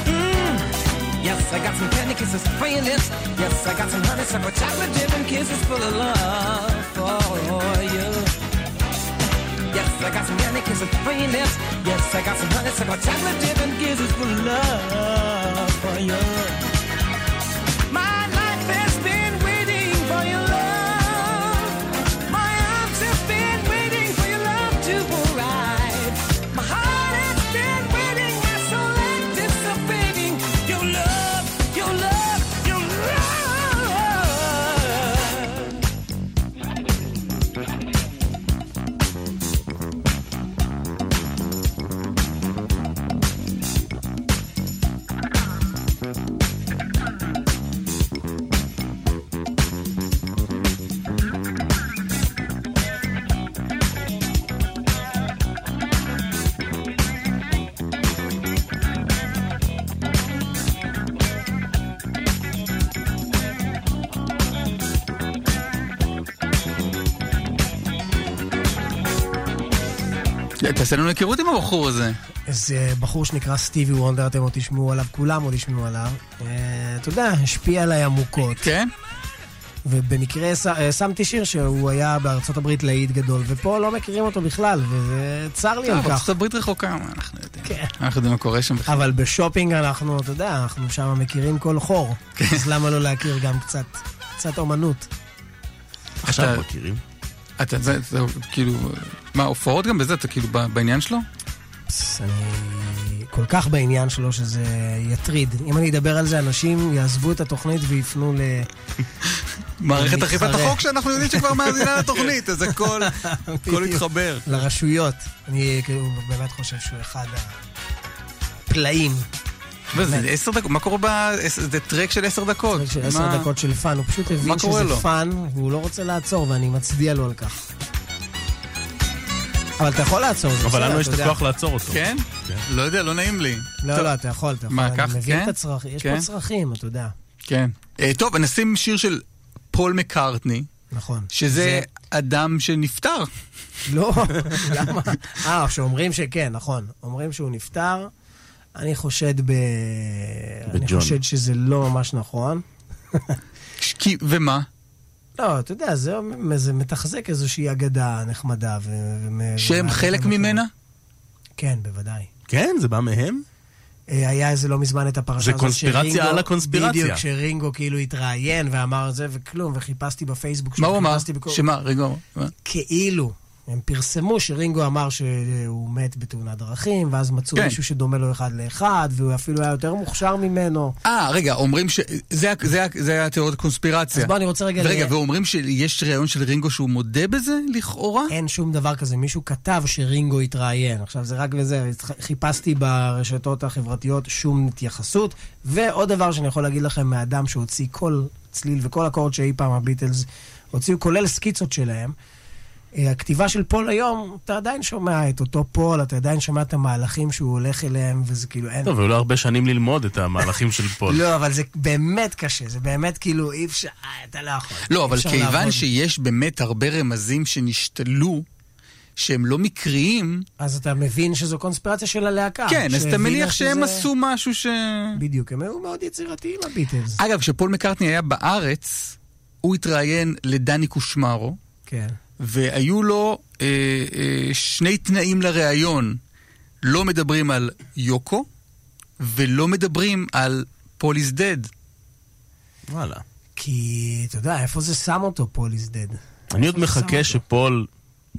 Mm. Yes, I got some candy kisses for your lips. Yes, I got some honeysuckle chocolate dip and kisses full of love for you. Yes, I got some candy kisses for your lips. Yes, I got some honeysuckle chocolate dip and kisses full of love for you. תעשה לנו היכרות עם הבחור הזה. איזה בחור שנקרא סטיבי וונדר, אתם עוד תשמעו עליו, כולם עוד ישמעו עליו. אה, אתה יודע, השפיע עליי עמוקות. כן? ובמקרה אה, שמתי שיר שהוא היה בארצות הברית להיט גדול, ופה לא מכירים אותו בכלל, וצר לי על טוב, כך. ארצות הברית רחוקה, מה אנחנו יודעים? כן. אנחנו יודעים מה קורה שם בכלל. אבל בשופינג אנחנו, אתה יודע, אנחנו שם מכירים כל חור. כן. אז למה לא להכיר גם קצת, קצת אומנות? עכשיו מכירים. אתה, זה, זה, כאילו, מה, הופעות גם בזה, אתה כאילו בעניין שלו? פס, אני כל כך בעניין שלו שזה יטריד. אם אני אדבר על זה, אנשים יעזבו את התוכנית ויפנו ל... מערכת. אכיפת החוק שאנחנו יודעים שכבר מאזינה לתוכנית, אז הכל הכל. התחבר. לרשויות. אני כאילו באמת חושב שהוא אחד הפלאים. וזה עשר דקות, מה קורה ב... זה טרק של עשר דקות. של מה- עשר דקות של פאן, הוא פשוט הבין שזה? fun, והוא לא רוצה לעצור, ואני מצדיע לו על כך. אבל אתה יכול לעצור, זה אבל לנו יש את. הכוח לעצור אותו. כן? כן. לא יודע, לא נעים לי. לא, לא, אתה יכול, אתה יכול. מה, אני כך, מבין כן? את הצרכים, יש כן? פה צרכים, אתה יודע. כן. אה, טוב, נשים שיר של פול מקארטני, נכון. שזה זה- אדם שנפטר. לא, למה? אה, שאומרים שכן, נכון. אומרים שהוא נפטר. אני חושד ב... אני בג'ון. חושד שזה לא ממש נכון. כי- ומה? לא, אתה יודע, זה, זה מתחזק איזושהי אגדה נחמדה. ו... ו- שהם ו- חלק ו- ממנה? כן, בוודאי. כן, זה בא מהם? אה, היה איזה לא מזמן את הפרשה זה הזאת קונספירציה שרינגו- על הקונספירציה. בדיוק, שרינגו כאילו התראיין ואמר זה וכלום, וחיפשתי בפייסבוק מה הוא אמר? שמה? רגע, מה? כאילו. הם פרסמו שרינגו אמר שהוא מת בתאונת דרכים, ואז מצאו כן. מישהו שדומה לו אחד לאחד, והוא אפילו היה יותר מוכשר ממנו. אה, רגע, אומרים ש... זה זה זה התיאוריות קונספירציה. אז בוא, אני רוצה רגע... ורגע, ל- ואומרים שיש ראיון של רינגו שהוא מודה בזה, לכאורה? אין שום דבר כזה. מישהו כתב שרינגו התראיין. עכשיו, זה רק וזה. חיפשתי ברשתות החברתיות שום התייחסות. ועוד דבר שאני יכול להגיד לכם מאדם שהוציא כל צליל וכל אקורד שאי פעם הביטלס הוציאו, כולל סקיצות שלהם. אה, הכתיבה של פול היום, אתה עדיין שומע את אותו פול, אתה עדיין שומע את המהלכים שהוא הולך אליהם, וזה כאילו אין... טוב, היו לו הרבה שנים ללמוד את המהלכים של פול. לא, אבל זה באמת קשה, זה באמת כאילו אי אפשר, אה, אתה לא יכול. לא, אבל כיוון לעבוד. שיש באמת הרבה רמזים שנשתלו, שהם לא מקריים, אז אתה מבין שזו קונספירציה של הלהקה. כן, אז אתה מניח שהם שזה- עשו משהו ש... בדיוק, הם היו מאוד יצירתיים, הביטלס. אגב, כשפול מקארטני היה בארץ, הוא התראיין לדני קושמרו, כן. והיו לו אה, אה, שני תנאים לראיון. לא מדברים על יוקו, ולא מדברים על Paul is dead. וואלה. כי, אתה יודע, איפה זה שם אותו, Paul is dead? אני עוד מחכה? שפול,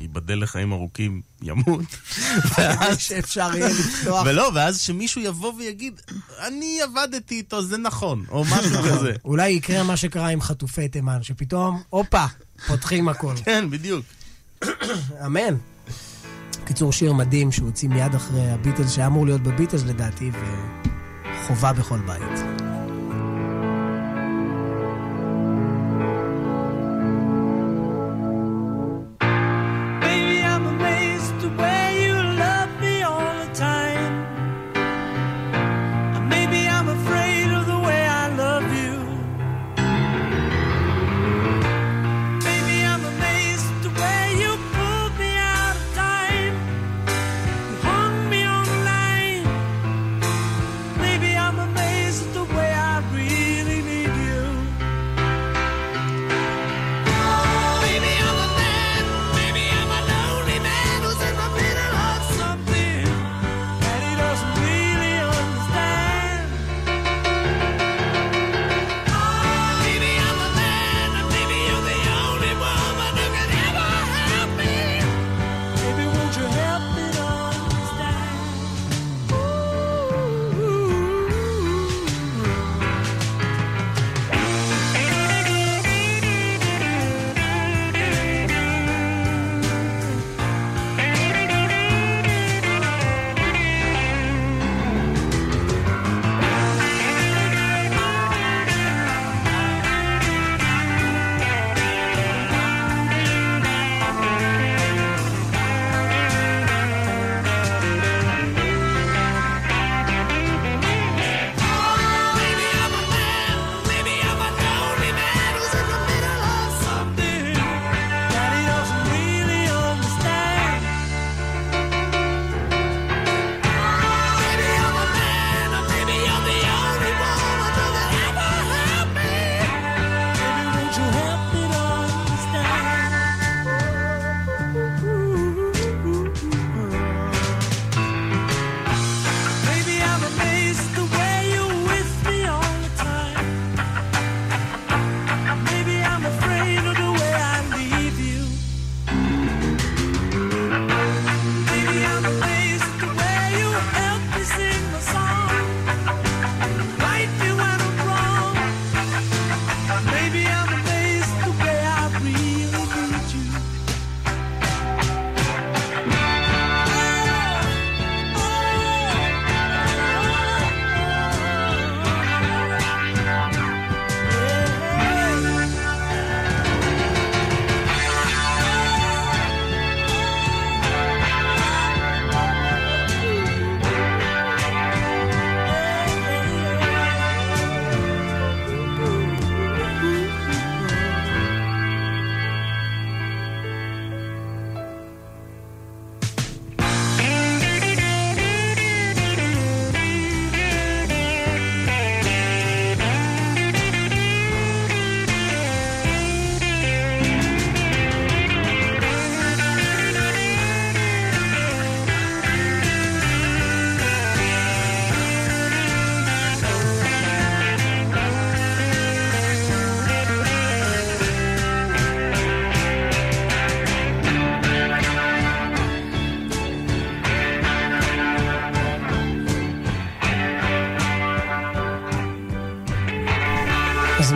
ייבדל לחיים ארוכים, ימות. ואז- שאפשר יהיה לפתוח. ולא, ואז שמישהו יבוא ויגיד, אני עבדתי איתו, זה נכון, או משהו כזה. אולי יקרה מה שקרה עם חטופי תימן, שפתאום, הופה, פותחים הכל. כן, בדיוק. אמן. קיצור, שיר מדהים שהוא הוציא מיד אחרי הביטלס, שהיה אמור להיות בביטלס לדעתי, וחובה בכל בית.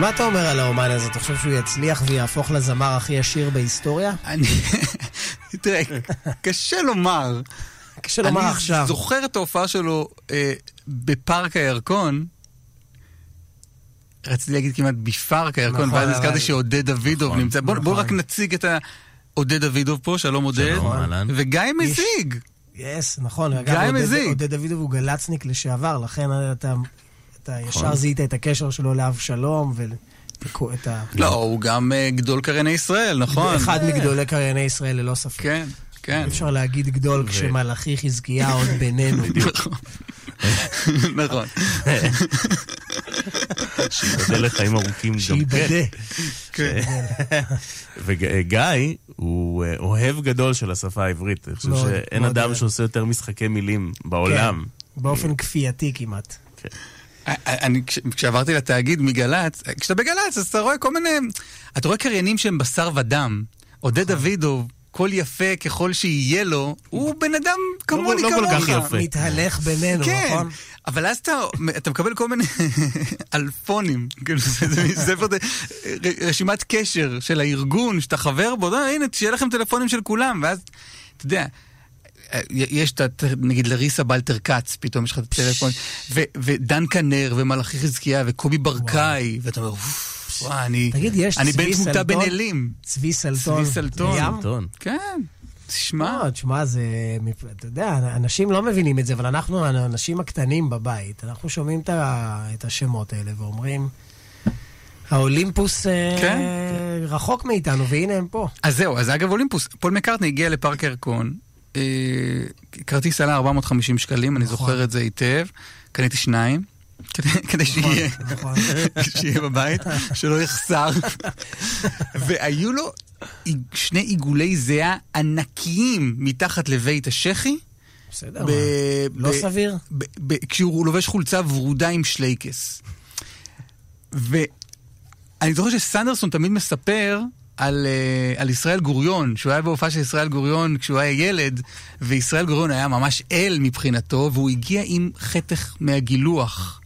מה אתה אומר על האומן הזה? אתה חושב שהוא יצליח ויהפוך לזמר הכי עשיר בהיסטוריה? אני... תראה, קשה לומר. קשה לומר אני עכשיו. זוכר את ההופעה שלו אה, בפארק הירקון. רציתי להגיד כמעט בפארק הירקון, נכון, ואז הזכרתי שעודד דוידוב נכון, נמצא. בואו נכון. רק נציג את ה... עודד דוידוב פה, שלום עודד. שלום, אהלן. וגיא מזיג. יס, נכון. גיא מזיג. עודד דוידוב הוא גל"צניק לשעבר, לכן אתה, אתה נכון. ישר זיהית את הקשר שלו לאבשלום ואת ה... לא, הוא גם אה, גדול קרייני ישראל, נכון? אחד מגדולי קרייני ישראל ללא ספק. כן, כן. אי אפשר להגיד גדול כשמלאכי חזקיה עוד בינינו. נכון. נכון. שייבדל לחיים ארוכים גם כן. שייבדה. כן. וגיא הוא אה, אוהב גדול של השפה העברית. אני חושב שאין אדם. שעושה יותר משחקי מילים בעולם. כן, באופן כפייתי כמעט. אני, כש- כשעברתי לתאגיד מגל"צ, כשאתה בגל"צ אז אתה רואה כל מיני, אתה רואה קריינים שהם בשר ודם. עודד נכון. דוידוב, כל יפה ככל שיהיה לו, הוא בן אדם כמוני לא כל כמוך. כך יפה. מתהלך בינינו, כן, נכון? אבל אז אתה, אתה מקבל כל מיני אלפונים, כאילו זה רשימת קשר של הארגון שאתה חבר בו, "אה, הנה, שיהיה לכם טלפונים של כולם, ואז, אתה יודע, אה, יש את, ה- נגיד לריסה בלטר כץ, פתאום יש לך את הטלפון, ו- ודן כנר, ומלאכי חזקיה, וקובי ברקאי, ואתה אומר, "אוף, וואי, אני תגיד, יש אני בן צבי תמותה סלטון? בן אלים. צבי סלטון. צבי סלטון. ים? סרטון. כן, תשמע. לא, תשמע, זה... אתה יודע, אנשים לא מבינים את זה, אבל אנחנו, האנשים הקטנים בבית, אנחנו שומעים את השמות האלה ואומרים, האולימפוס אה, כן. רחוק מאיתנו, והנה הם פה. אז זהו, אז אגב אולימפוס, פול מקארטני הגיע לפארק ירקון, אה, כרטיס עלה 450 שקלים, אני נכון. זוכר את זה היטב, קניתי שניים, כדי- כדי שיהיה, נכון. שיהיה בבית, שלא יחסר. והיו לו שני עיגולי זיעה ענקיים מתחת לבית השחי. בסדר? לא סביר? כשהוא לובש חולצה ורודה עם שלייקס. ואני זוכר שסנדרסון תמיד מספר על, uh, על ישראל גוריון, שהוא היה בהופעה של ישראל גוריון כשהוא היה ילד, וישראל גוריון היה ממש אל מבחינתו, והוא הגיע עם חתך מהגילוח.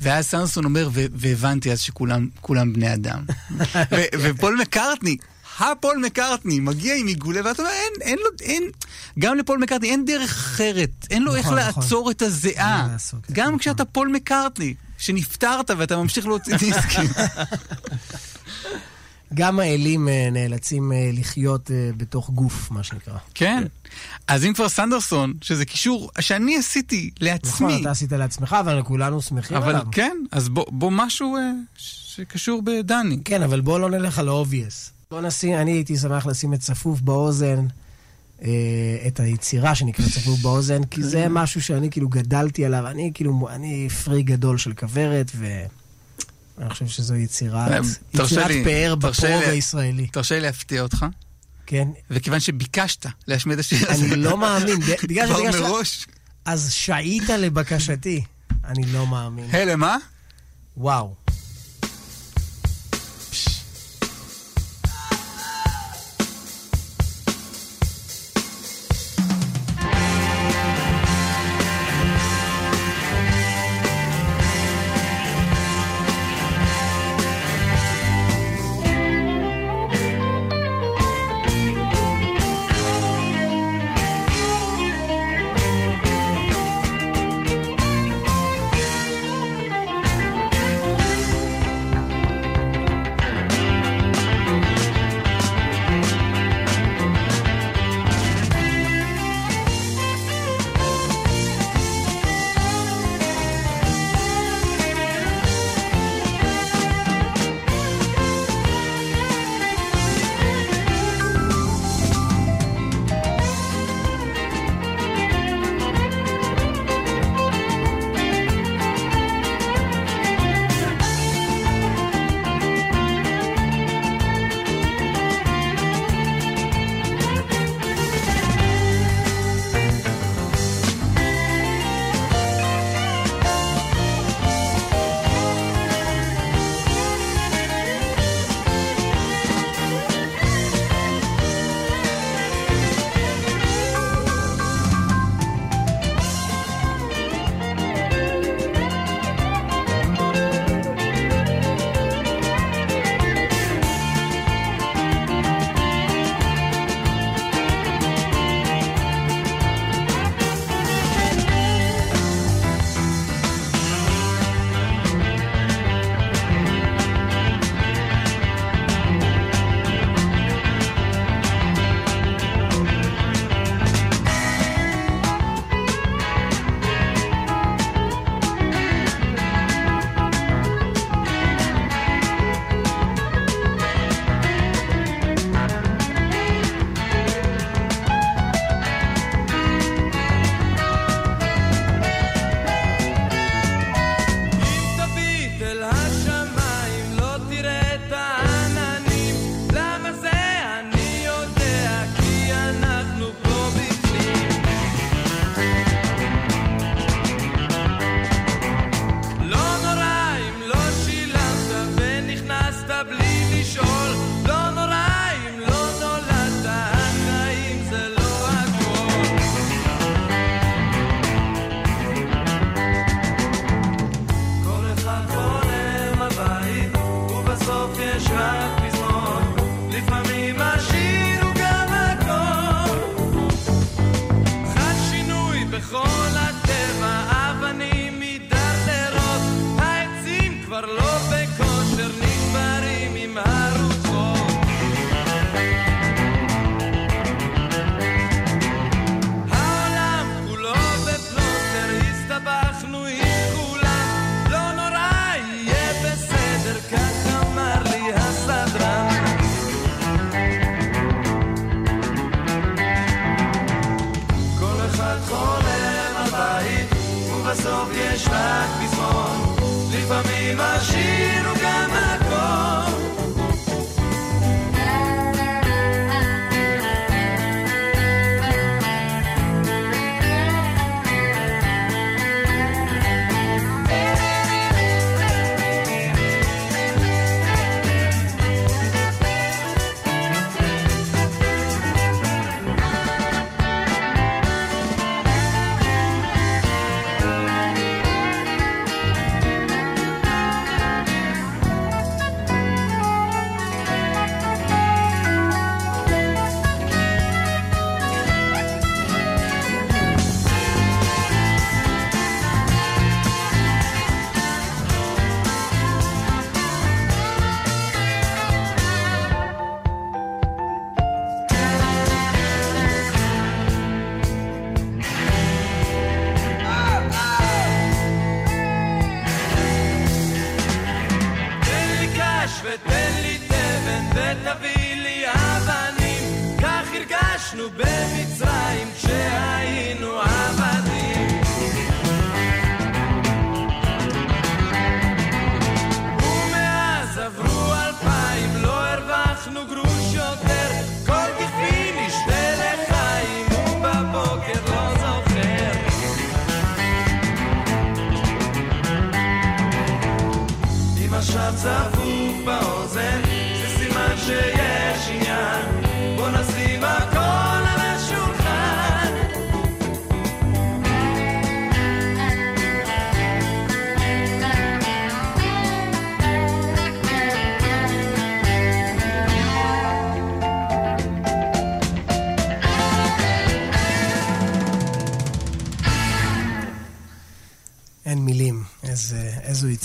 ואז סנדרסון אומר, "ו- והבנתי אז שכולם כולם בני אדם. ופול מקארטני, הפול מקארטני, מגיע עם עיגולי, ואתה אומר, אין, אין לו, אין, גם לפול מקארטני אין דרך אחרת, אין לו איך נכון, נכון. לעצור את הזיעה. לעשות, גם נכון. כשאתה פול מקארטני, שנפטרת ואתה ממשיך להוציא דיסקים. גם האלים אה, נאלצים אה, לחיות אה, בתוך גוף, מה שנקרא. כן. אז אם כבר סנדרסון, שזה קישור שאני עשיתי נכון, לעצמי, אתה עשית לעצמך, אבל כולנו שמחים אבל עליו. כן, אז בוא בוא משהו שקשור בדני. כן, אבל בואו לא נלך על ה-obvious. בוא נשים, אני הייתי שמח לשים את צפוף באוזן, את היצירה שנקראת צפוף באוזן, כי זה משהו שאני כאילו גדלתי עליו. אני כאילו, אני פרי גדול של כוורת, ואני חושב שזו יצירת, אה, תרשה יצירת לי, פאר בפרוג לי. הישראלי. תרשה לי להפתיע אותך, כן? וכיוון שביקשת להשמיע את השיר הזה, אני לא מאמין, בגלל כבר שביקשת, מראש, אז שעית לבקשתי. אני לא מאמין. הלם, מה? וואו.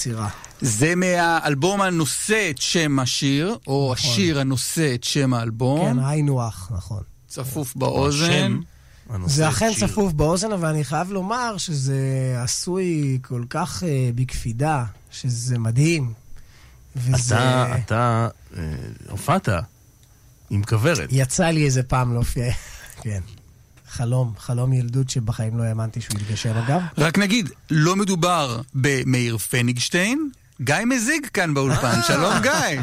איזו יצירה. זה מהאלבום הנושא את שם השיר, או השיר הנושא את שם האלבום, כן, היינו הך, נכון. צפוף או באוזן. זה אכן שיר. צפוף באוזן, אבל אני חייב לומר שזה עשוי כל כך uh, בקפידה, שזה מדהים. וזה... אתה, אתה אה, הופעת עם כוורת. יצא לי איזה פעם להופיע, כן. חלום, חלום ילדות שבחיים לא האמנתי שהוא יתגשם אגב. רק נגיד, לא מדובר במאיר פניגשטיין, גיא מזיג כאן באולפן, שלום גיא.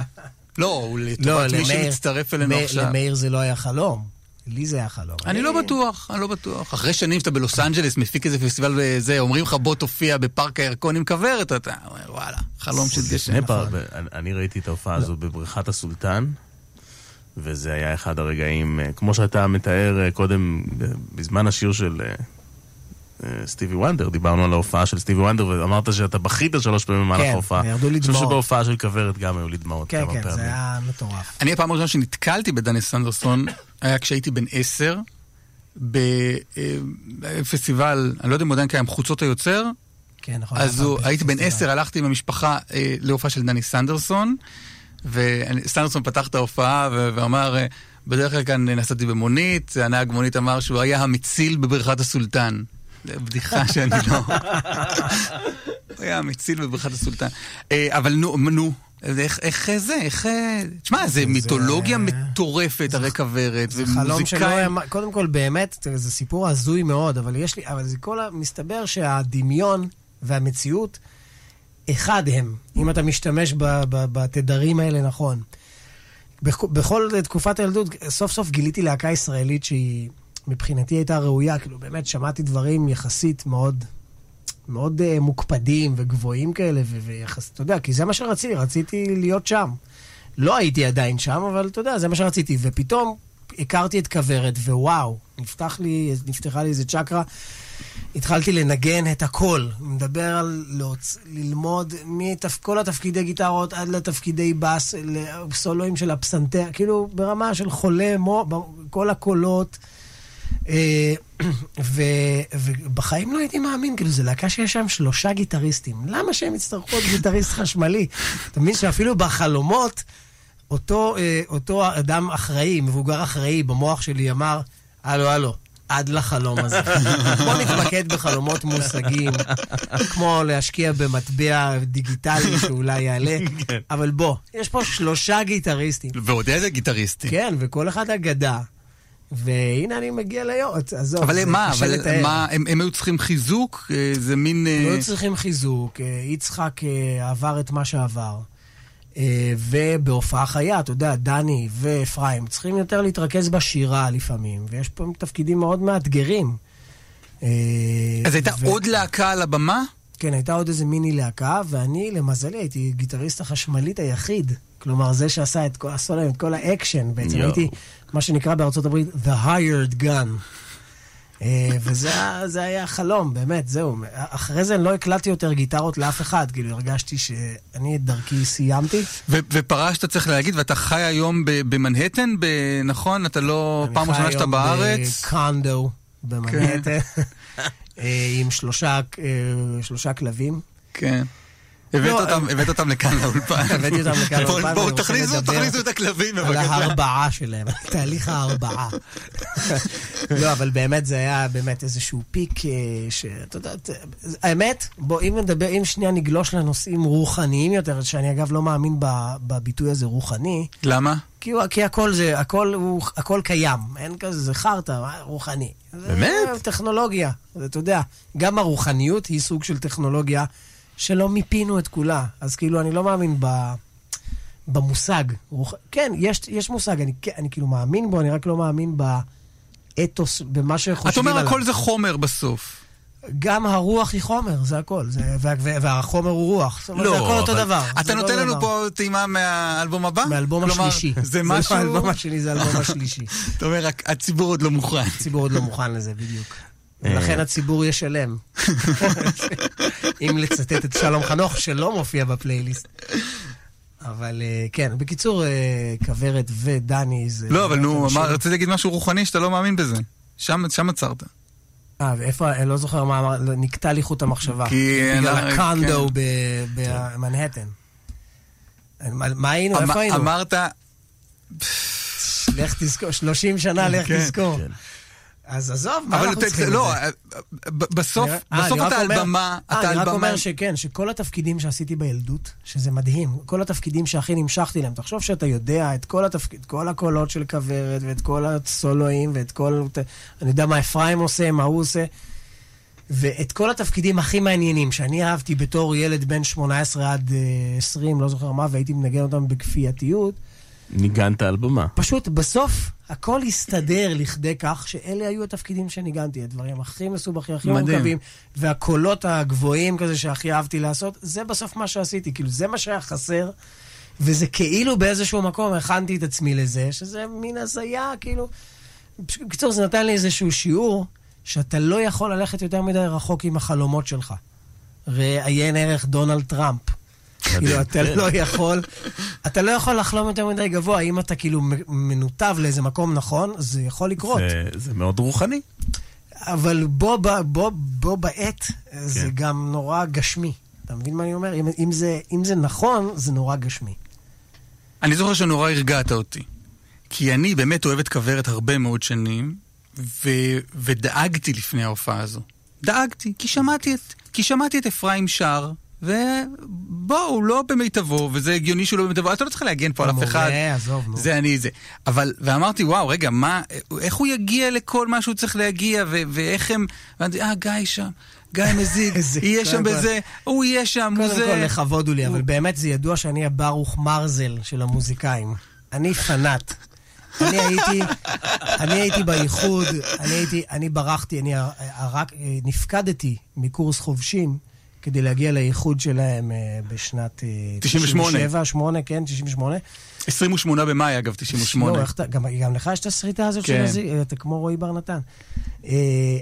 לא, הוא לטובת מי שמצטרף אלינו עכשיו. למאיר זה לא היה חלום, לי זה היה חלום. אני לא בטוח, אני לא בטוח. אחרי שנים שאתה בלוס אנג'לס, מפיק איזה פסטיבל וזה, אומרים לך בוא תופיע בפארק הירקון עם כוורת, אתה אומר וואלה, חלום. לפני פעם, אני- אני ראיתי את ההופעה הזו בבריכת הסולטן, וזה היה אחד הרגעים, אה, כמו שאתה מתאר אה, קודם, ב- בזמן השיר של אה, אה, סטיבי וונדר, דיברנו על ההופעה של סטיבי וונדר, ואמרת שאתה בכית שלוש פעמים במהלך כן, ההופעה. ירדו לי אני חושב דמעות. שבהופעה של כוורת גם היו לי דמעות כן, כמה כן, פעמים. זה היה מטורף. אני הפעם הראשונה שנתקלתי בדני סנדרסון, היה כשהייתי בן עשר, בפסטיבל, אני לא יודע אם הוא עדיין קיים, חוצות היוצר, כן, נכון. אז הוא, הייתי בן. עשר, הלכתי עם המשפחה אה, להופעה של דני סנדרסון, וסנדרסון פתח את ההופעה ואמר, אה, בדרך כלל כאן נסעתי במונית, הנהג מונית אמר שהוא היה המציל בבריכת הסולטן. בדיחה שאני לא... הוא היה המציל בבריכת הסולטן. אה, אבל נו, נו, איך, איך זה, איך... אה, תשמע, זה מיתולוגיה מטורפת, הרי כוורת, זה חלום שלא. היה... קודם כל, באמת, זה סיפור הזוי מאוד, אבל יש לי... אבל זה כל ה... מסתבר שהדמיון והמציאות, אחד הם, אם אתה משתמש בתדרים האלה נכון. בכ- בכל תקופת הילדות, סוף סוף גיליתי להקה ישראלית שהיא, מבחינתי הייתה ראויה, כאילו, באמת שמעתי דברים יחסית מאוד... מאוד uh, מוקפדים וגבוהים כאלה, ויחסית, אתה יודע, כי זה מה שרציתי, רציתי להיות שם. לא הייתי עדיין שם, אבל אתה יודע, זה מה שרציתי. ופתאום הכרתי את כוורת, ווואו, נפתח לי, נפתחה לי איזה צ'קרה. התחלתי לנגן את הכל. מדבר על להוצ... ללמוד מכל התפקידי גיטרות עד לתפקידי בס, לסולואים של הפסנתר, כאילו ברמה של חולה, מו, כל הקולות. אה, ו, ובחיים לא הייתי מאמין, כאילו, זו להקה שיש שם שלושה גיטריסטים. למה שהם יצטרכו עוד גיטריסט חשמלי? אתה מבין שאפילו בחלומות אותו, אה, אותו אדם אחראי, מבוגר אחראי במוח שלי אמר, הלו, הלו, עד לחלום הזה. בוא נתמקד בחלומות מושגים, כמו להשקיע במטבע דיגיטלי שאולי יעלה, אבל בוא, יש פה שלושה גיטריסטים. ועוד איזה גיטריסטי. כן, וכל אחד אגדה. והנה אני מגיע ליום, עזוב, אבל מה, אבל לתאר. מה, הם הם היו צריכים חיזוק? אה, זה מין... אה, לא היו צריכים חיזוק, אה, יצחק אה, עבר את מה שעבר. אה, ובהופעה חיה, אתה יודע, דני ואפרים צריכים יותר להתרכז בשירה לפעמים, ויש פה תפקידים מאוד מאתגרים. אה, אז הייתה ו- עוד להקה על הבמה? כן, הייתה עוד איזה מיני להקה, ואני, למזלי, הייתי גיטריסט החשמלית היחיד. כלומר, זה שעשה את כל הסולו, את כל האקשן. בעצם יואו. הייתי, מה שנקרא בארצות הברית, The hired gun. אה, וזה היה- זה היה חלום, באמת, זהו. אחרי זה לא הקלטתי יותר גיטרות לאף אחד, כאילו הרגשתי שאני את דרכי סיימתי. ופרשת, צריך להגיד, ואתה חי היום במנהטן, נכון? אתה לא פעם ראשונה שאתה בארץ? אני חי היום בקונדו במנהטן, אה, עם שלושה אה, שלושה כלבים. כן. הבאת לא, אותם- הבאת אותם לכאן לאולפן. הבאתי אותם לכאן לאולפן, בואו תכניסו תכניסו את הכלבים, על בבקשה. ההרבעה שלהם, תהליך ההרבעה. לא, אבל באמת זה היה באמת איזשהו פיק אה, שאתה יודע, ת- האמת, בוא, אם נדבר, אם שנייה נגלוש לנושאים רוחניים יותר, שאני אגב לא מאמין בביטוי הזה רוחני, למה? כי, הוא- כי הכל זה, הכל, הוא, הכל קיים, אין כזה, זה חרטא, רוחני. באמת? זה טכנולוגיה, אתה יודע, גם הרוחניות היא סוג של טכנולוגיה שלא מיפינו את כולה, אז כאילו, אני לא מאמין ב... במושג. רוח... כן, יש, יש מושג, אני, אני כאילו מאמין בו, אני רק לא מאמין באתוס, במה שחושבים עליו. אומר הכל זה חומר בסוף. גם הרוח היא חומר, זה הכל. זה, וה, וה- והחומר הוא רוח. זאת אומרת, לא, זה הכל אותו דבר. אתה זה לא נותן אותו לנו דבר. פה טעימה מהאלבום הבא? מהאלבום כלומר, השלישי. זה לא משהו... האלבום השני, זה האלבום השלישי. אתה אומר, "רק הציבור עוד לא מוכן. הציבור עוד לא מוכן לזה, בדיוק. אה. ולכן הציבור ישלם. אם לצטט את שלום חנוך, שלא מופיע בפלייליסט. אבל אה, כן, בקיצור, אה, כוורת ודני זה... לא, אבל נו, רציתי להגיד משהו רוחני שאתה לא מאמין בזה. שם שם עצרת. אה, ואיפה, אני לא זוכר מה אמר, לא, נקטע לי חוט המחשבה. כי בגלל הקונדו כן. ב- במנהטן. מה מה היינו? אמ- איפה היינו? אמרת, לך תזכור, 30 שנה, לך כן. תזכור. אז עזוב, מה אנחנו צריכים את לא, זה? אה, בסוף אני- אה, בסוף אני רק אתה על במה, אה, אתה אני על רק במה. אומר שכן, שכל התפקידים שעשיתי בילדות, שזה מדהים, כל התפקידים שהכי נמשכתי להם, תחשוב שאתה יודע את כל התפקיד, כל הקולות של כוורת, ואת כל הסולואים, ואת כל... אני יודע מה אפרים עושה, מה הוא עושה, ואת כל התפקידים הכי מעניינים, שאני אהבתי בתור ילד בן 18 עד אה, 20, לא זוכר מה, והייתי מנגן אותם בכפייתיות, ניגנת על במה. פשוט בסוף הכל הסתדר לכדי כך שאלה היו התפקידים שניגנתי, הדברים הכי מסובכים, הכי. מורכבים, והקולות הגבוהים כזה שהכי אהבתי לעשות, זה בסוף מה שעשיתי, כאילו זה מה שהיה חסר, וזה כאילו באיזשהו מקום הכנתי את עצמי לזה, שזה מין הזיה, כאילו... בקיצור, זה נתן לי איזשהו שיעור שאתה לא יכול ללכת יותר מדי רחוק עם החלומות שלך. ראה עיין ערך דונלד טראמפ. כאילו, אתה כן. לא יכול, אתה לא יכול לחלום יותר מדי גבוה. אם אתה כאילו מנותב לאיזה מקום נכון, זה יכול לקרות. זה- זה מאוד רוחני. אבל בו, ב- בו, בו בעת, זה כן. גם נורא גשמי. אתה מבין מה אני אומר? אם, אם, זה, אם זה נכון, זה נורא גשמי. אני זוכר שנורא הרגעת אותי. כי אני באמת אוהב את כוורת הרבה מאוד שנים, ו... ודאגתי לפני ההופעה הזו. דאגתי, כי שמעתי את, כי שמעתי את אפרים שר, ובוא, הוא לא במיטבו, וזה הגיוני שהוא לא במיטבו, אתה לא צריך להגן פה על אף אחד. המורה, עזוב, נו. זה אני זה. אבל, ואמרתי, וואו, רגע, מה, איך הוא יגיע לכל מה שהוא צריך להגיע, ו- ואיך הם... ואמרתי, אה, גיא שם, גיא מזיג, יהיה שם קודם בזה, הוא יהיה שם, הוא קודם זה... כל, לכבוד הוא לי, אבל באמת זה ידוע שאני הברוך מרזל של המוזיקאים. אני פנאט. אני הייתי, אני הייתי באיחוד, אני הייתי, אני ברחתי, אני נפקדתי מקורס חובשים כדי להגיע לאיחוד שלהם אה, בשנת... אה, 98. 97, 8, כן, 98. 28 במאי, אגב, 98. לא, איך גם, גם לך יש את הסריטה הזאת כן. של הזיג, אתה כמו רועי בר נתן. אה,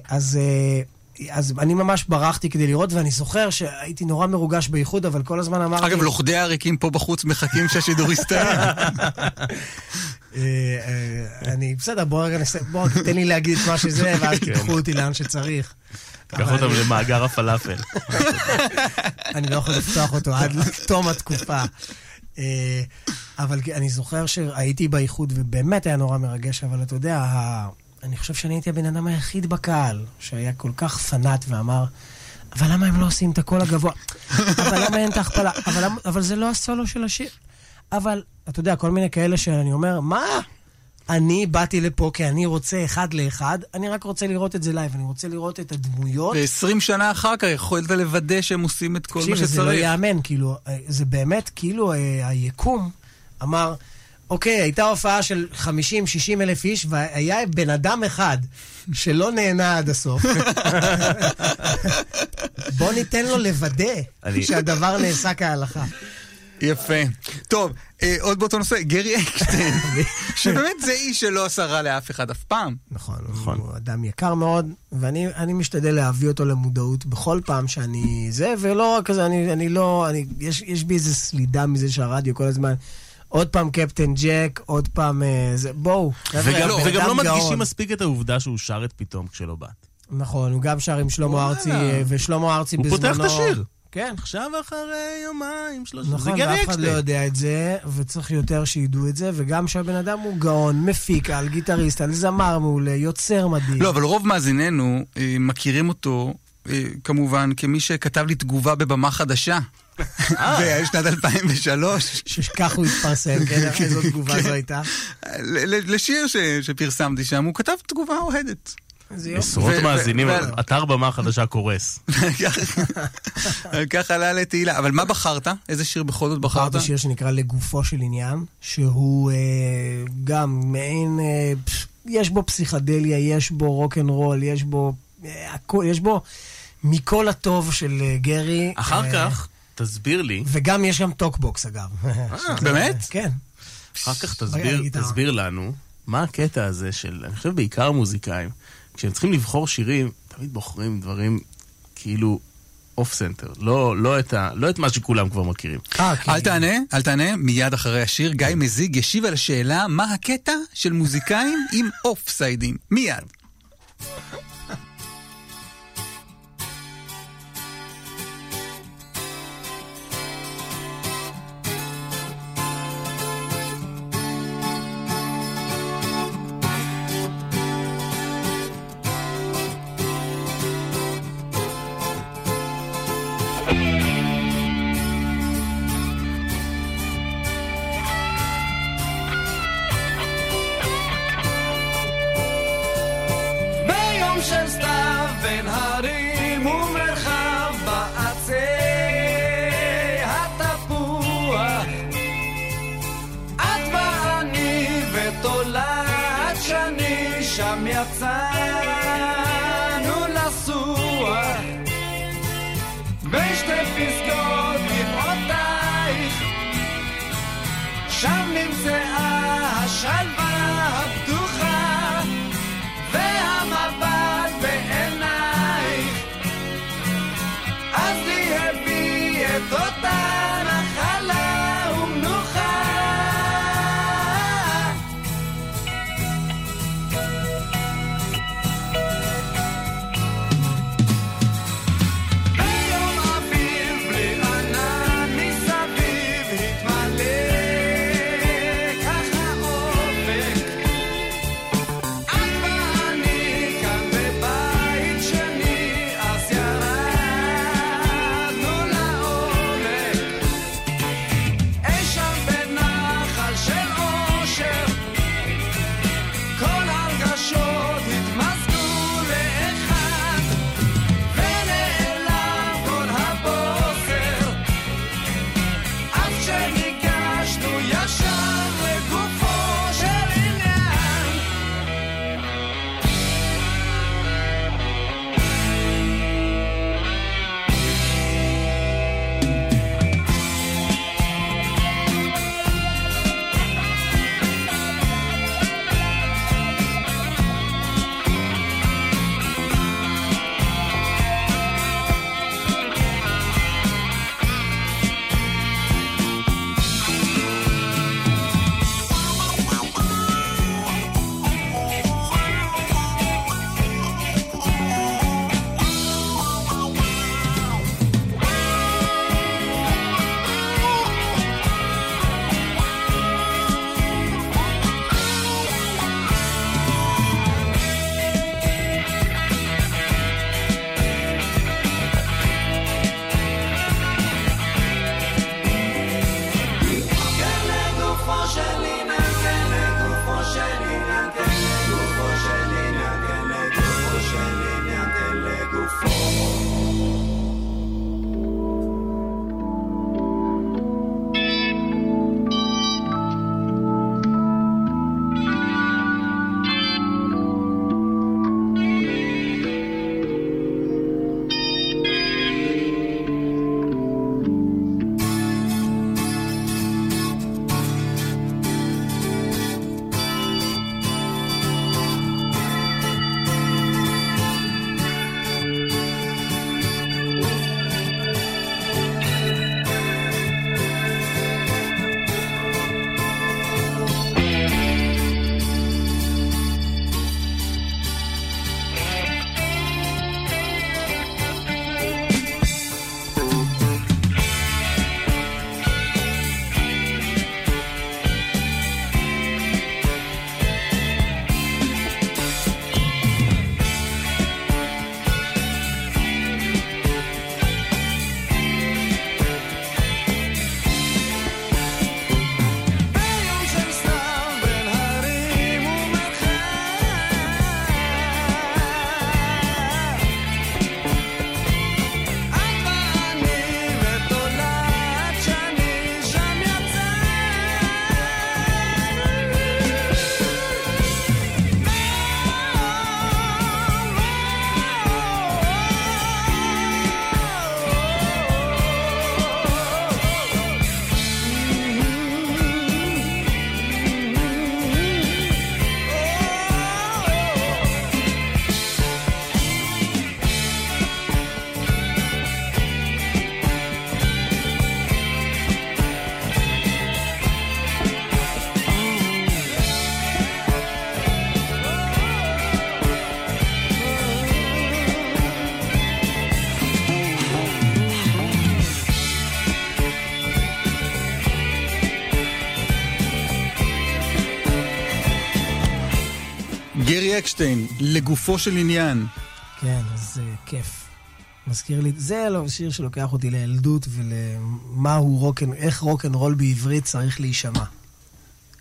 אז, אה, אז אני ממש ברחתי כדי לראות, ואני זוכר שהייתי נורא מרוגש באיחוד, אבל כל הזמן אמרתי... אגב, לוכדי העריקים פה בחוץ מחכים שהשידור יסתיים. אה, אה, אני, בסדר, בוא רגע נסיים, בוא, תן לי להגיד את מה שזה, ואז תיקחו אותי לאן שצריך. קח אותם למאגר הפלאפל. אני לא יכול לפתוח אותו עד לתום התקופה. אה, אבל אני זוכר שהייתי באיחוד, ובאמת היה נורא מרגש, אבל אתה יודע. אני חושב שאני הייתי הבן אדם היחיד בקהל שהיה כל כך פנאט ואמר, אבל למה הם לא עושים את הקול הגבוה? אבל למה אין את ההכפלה? אבל, אבל זה לא הסולו של השיר. אבל, אתה יודע, כל מיני כאלה שאני אומר, מה? אני באתי לפה כי אני רוצה אחד לאחד, אני רק רוצה לראות את זה לייב, אני רוצה לראות את הדמויות. ו-20 שנה אחר כך יכולת לוודא שהם עושים את כל מה תקשיב, זה לא שצריך. ייאמן, כאילו, אה, זה באמת, כאילו, אה, היקום אמר, אוקיי, הייתה הופעה של 50-60 אלף איש, והיה בן אדם אחד שלא נהנה עד הסוף. בוא ניתן לו לוודא שהדבר נעשה כהלכה. יפה. טוב, אה, עוד באותו נושא, גרי אקשטיין, שבאמת זה איש שלא עשה רע לאף אחד אף פעם. נכון, נכון. הוא אדם יקר מאוד, ואני אני משתדל להביא אותו למודעות בכל פעם שאני... זה, ולא רק כזה, אני, אני לא... אני, יש, יש בי איזו סלידה מזה שהרדיו כל הזמן... עוד פעם קפטן ג'ק, עוד פעם... אה, זה, בואו. וגם, וגם אדם לא מדגישים. מספיק את העובדה שהוא שר את פתאום כשלא באת. נכון, הוא גם שר עם שלמה. ארצי, אה, ושלמה ארצי הוא בזמנו... פותח את השיר. כן. עכשיו אחרי יומיים, שלושה, זה נכון, גרי ואף אחד לא. יודע את זה, וצריך יותר שידעו את זה, וגם שהבן אדם הוא גאון, מפיק על, גיטריסט על, זמר מעולה, יוצר מדהים. לא, אבל רוב מאזיננו אה, מכירים אותו, אה, כמובן, כמי שכתב לי תגובה בבמה חדשה. בשנת 2003, שכך הוא התפרסם, כן? איזו תגובה זו הייתה. לשיר שפרסמתי שם, הוא כתב תגובה אוהדת. עשרות מאזינים, אתר במה חדשה קורס. כך עלה לתהילה. אבל מה בחרת? איזה שיר בכל זאת בחרת? בחרתי שיר שנקרא לגופו של עניין, שהוא אה, גם מעין, אה, יש בו פסיכדליה, יש בו רוקנרול, יש בו, אה, הכל, יש בו מכל הטוב של גרי. אחר כך, תסביר לי, וגם יש גם טוקבוקס אגב. באמת? כן. אחר כך. תסביר לנו, מה הקטע הזה של, אני חושב בעיקר מוזיקאים, כשהם צריכים לבחור שירים, תמיד בוחרים דברים כאילו off center, לא, לא, את ה, לא את מה שכולם כבר מכירים. אה, כן. אל תענה, אל תענה, מיד אחרי השיר, גיא מזיג ישיב על השאלה מה הקטע של מוזיקאים עם off side ים. מיד. אקשטיין, לגופו של עניין. כן, אז uh, כיף. מזכיר לי, זה לא שיר שלוקח אותי לילדות ולמה הוא רוקן, איך רוקנרול בעברית צריך להישמע.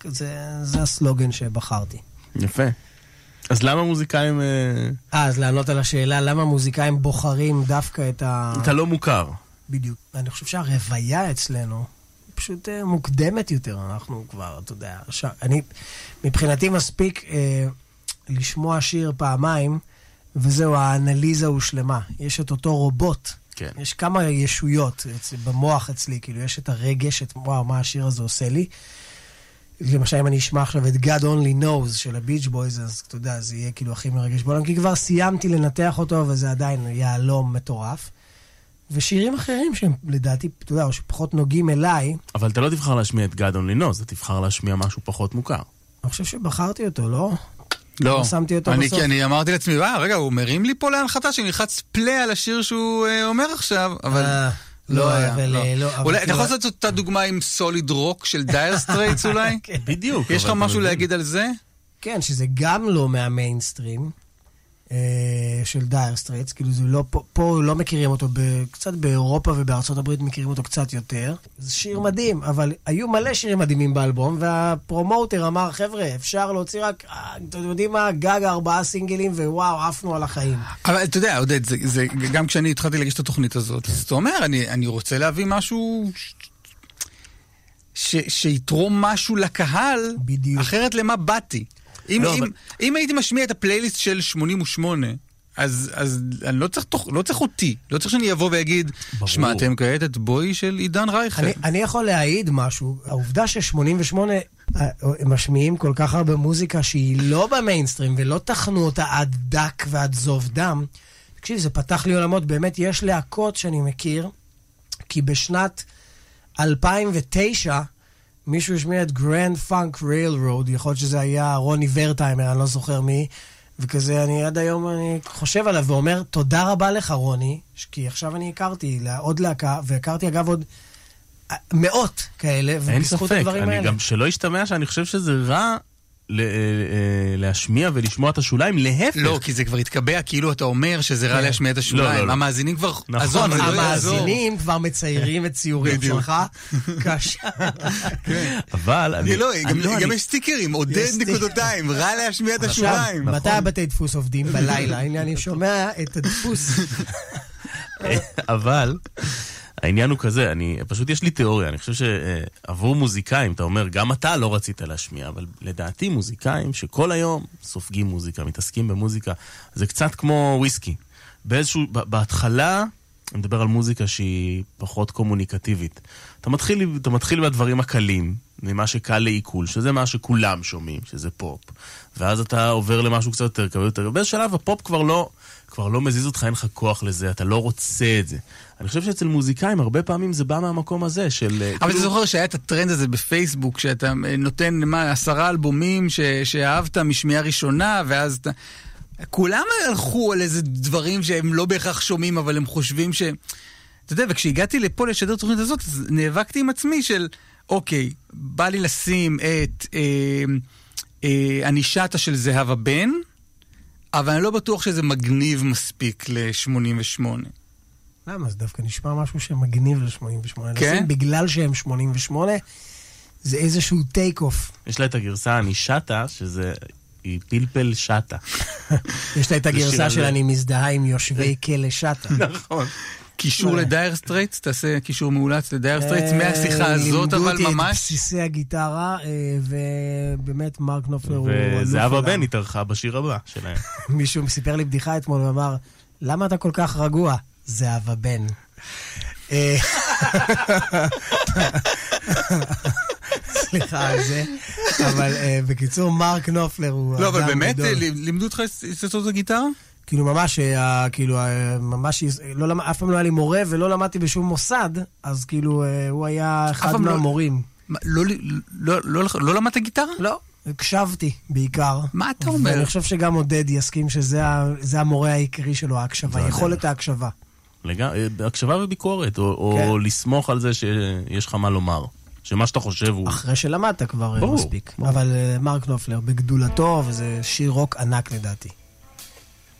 זה, זה הסלוגן שבחרתי. יפה. אז למה מוזיקאים... אה, אה, אז לענות על השאלה למה מוזיקאים בוחרים דווקא את ה... אתה לא מוכר. בדיוק. אני חושב שהרוויה אצלנו פשוט אה, מוקדמת יותר. אנחנו כבר, אתה יודע, ש... אני, מבחינתי מספיק אה, לשמוע שיר פעמיים, וזהו, האנליזה הושלמה. יש את אותו רובוט. כן. יש כמה ישויות אצ... במוח אצלי, כאילו, יש את הרגש, את וואו, מה השיר הזה עושה לי. למשל, אם אני אשמע עכשיו את God Only Knows של הביץ' בויז, אז אתה יודע, זה יהיה כאילו הכי מרגש בעולם, כי כבר סיימתי לנתח אותו, וזה עדיין יהלום מטורף. ושירים אחרים שהם לדעתי, אתה יודע, או שפחות נוגעים אליי, אבל אתה לא תבחר להשמיע את God Only Knows, אתה תבחר להשמיע משהו פחות מוכר. אני חושב שבחרתי אותו, לא? לא. לא שמתי אותו אני, בסוף. כי אני אמרתי לעצמי, וואו, רגע, הוא מרים לי פה להנחתה שאני נלחץ play על השיר שהוא אה, אומר עכשיו, אבל... אה, לא היה, אבל, לא. אה, לא, אבל אולי, אתה כאילו- יכול לעשות אותה דוגמה עם Solid Rock של דייר סטרייטס אולי? בדיוק. יש לך משהו. להגיד על זה? כן, שזה גם לא מהמיינסטרים אה, של דייר סטרייטס, כאילו זה לא, פה, פה לא מכירים אותו, ב, קצת באירופה ובארצות הברית מכירים אותו קצת יותר. זה שיר מדהים, אבל היו מלא שירים מדהימים באלבום, וה promoter אמר, חבר'ה, אפשר להוציא רק, אה, אתם יודעים מה, גג ארבעה סינגלים, ווואו, עפנו על החיים. אבל אתה יודע, עודד, זה, זה, גם כשאני התחלתי להגיש את התוכנית הזאת, אז אתה אומר, אני, אני רוצה להביא משהו ש, שיתרום משהו לקהל, בדיוק. אחרת למה באתי? אם, לא, אם, אבל- אם הייתי משמיע את הפלייליסט של 88, אז, אז אני לא צריך, תוך, לא צריך אותי, לא צריך שאני אבוא ואגיד. שמעתם כעת את בואי של עידן רייכל. אני, אני יכול להעיד משהו, העובדה ש-88 אה, הם משמיעים כל כך הרבה מוזיקה שהיא לא במיינסטרים ולא טחנו אותה עד דק ועד זוב דם, תקשיב, זה פתח לי עולמות, באמת יש להקות שאני מכיר, כי בשנת 2009 מישהו השמיע את גרנד פאנק ריילרוד, יכול להיות שזה היה רוני ורטהיימר, אני לא זוכר מי, וכזה, אני עד היום אני חושב עליו ואומר, תודה רבה לך, רוני, כי עכשיו אני הכרתי עוד להקה, והכרתי אגב עוד אה, מאות כאלה, אין ובזכות ספק, הדברים אני האלה. גם שלא ישתמע שאני חושב שזה רע להשמיע ולשמוע את השוליים, להפך. לא, כי זה כבר התקבע כאילו אתה אומר שזה רע כן. להשמיע את לא, השוליים. לא, לא. המאזינים כבר... נכון. המאזינים כבר מציירים את ציורים. שלך. קשה. אבל לא, גם- יש סטיקרים, עודד נקודותיים, רע להשמיע את השוליים. מתי הבתי דפוס עובדים? בלילה. הנה, אני שומע את הדפוס. אבל העניין הוא כזה, אני, פשוט יש לי תיאוריה, אני חושב שעבור מוזיקאים, אתה אומר, גם אתה לא רצית להשמיע, אבל לדעתי מוזיקאים שכל היום סופגים מוזיקה, מתעסקים במוזיקה, זה קצת כמו וויסקי. באיזשהו, בהתחלה, אני מדבר על מוזיקה שהיא פחות קומוניקטיבית. אתה מתחיל, אתה מתחיל בדברים הקלים, ממה שקל לעיכול, שזה מה שכולם שומעים, שזה פופ. ואז אתה עובר למשהו קצת יותר קרוב יותר. באיזה שלב הפופ כבר לא, כבר לא מזיז אותך, אין לך כוח לזה, אתה לא רוצה את זה. אני חושב שאצל מוזיקאים הרבה פעמים זה בא מהמקום הזה של... אה, אבל כאילו- אתה זוכר שהיה את הטרנד הזה בפייסבוק, שאתה נותן, מה, עשרה אלבומים ש- שאהבת משמיעה ראשונה, ואז אתה... כולם הלכו על איזה דברים שהם לא בהכרח שומעים, אבל הם חושבים ש... אתה יודע, וכשהגעתי לפה לשדר תוכנית הזאת, אז נאבקתי עם עצמי של, אוקיי, בא לי לשים את אה, אה, שטה של זהבה בן, אבל אני לא בטוח שזה מגניב מספיק ל-88. למה? זה דווקא נשמע משהו שמגניב ל-88. כן? לשים בגלל שהם 88, זה איזשהו טייק אוף. יש לה את הגרסה אני שטה, שזה... היא פלפל שטה. יש לה את הגרסה של. אני מזדהה עם יושבי כלא שטה. נכון. קישור אולי. לדייר סטרייטס, תעשה קישור מאולץ לדייר סטרייטס מהשיחה אה, הזאת, לימדו אבל אותי את ממש... בסיסי הגיטרה, אה, ובאמת מרק נופלר הוא וזהבה. בן התארחה בשיר הבא שלהם. מישהו סיפר לי בדיחה אתמול ואמר, למה אתה כל כך רגוע? זהבה בן. אה, סליחה על זה, אבל אה, בקיצור, מרק נופלר הוא לא, אבל באמת. אה, לימדו אותך לעשות את הגיטרה? כאילו ממש, אה, כאילו, אה, ממש, לא אף פעם לא היה לי מורה ולא למדתי בשום מוסד, אז כאילו, אה, הוא היה אחד לא- מהמורים. מה, לא- לא- לא לא למדת גיטרה? לא, הקשבתי בעיקר. מה אתה אומר? ואני חושב שגם עודד יסכים שזה המורה העיקרי שלו, ההקשבה, זה יכולת ההקשבה. לגמרי, הקשבה וביקורת, או, או כן. לסמוך על זה שיש לך מה לומר. שמה שאתה חושב הוא... אחרי שלמדת כבר ברור, מספיק. ברור. אבל מרק נופלר בגדולתו, וזה שיר רוק ענק לדעתי.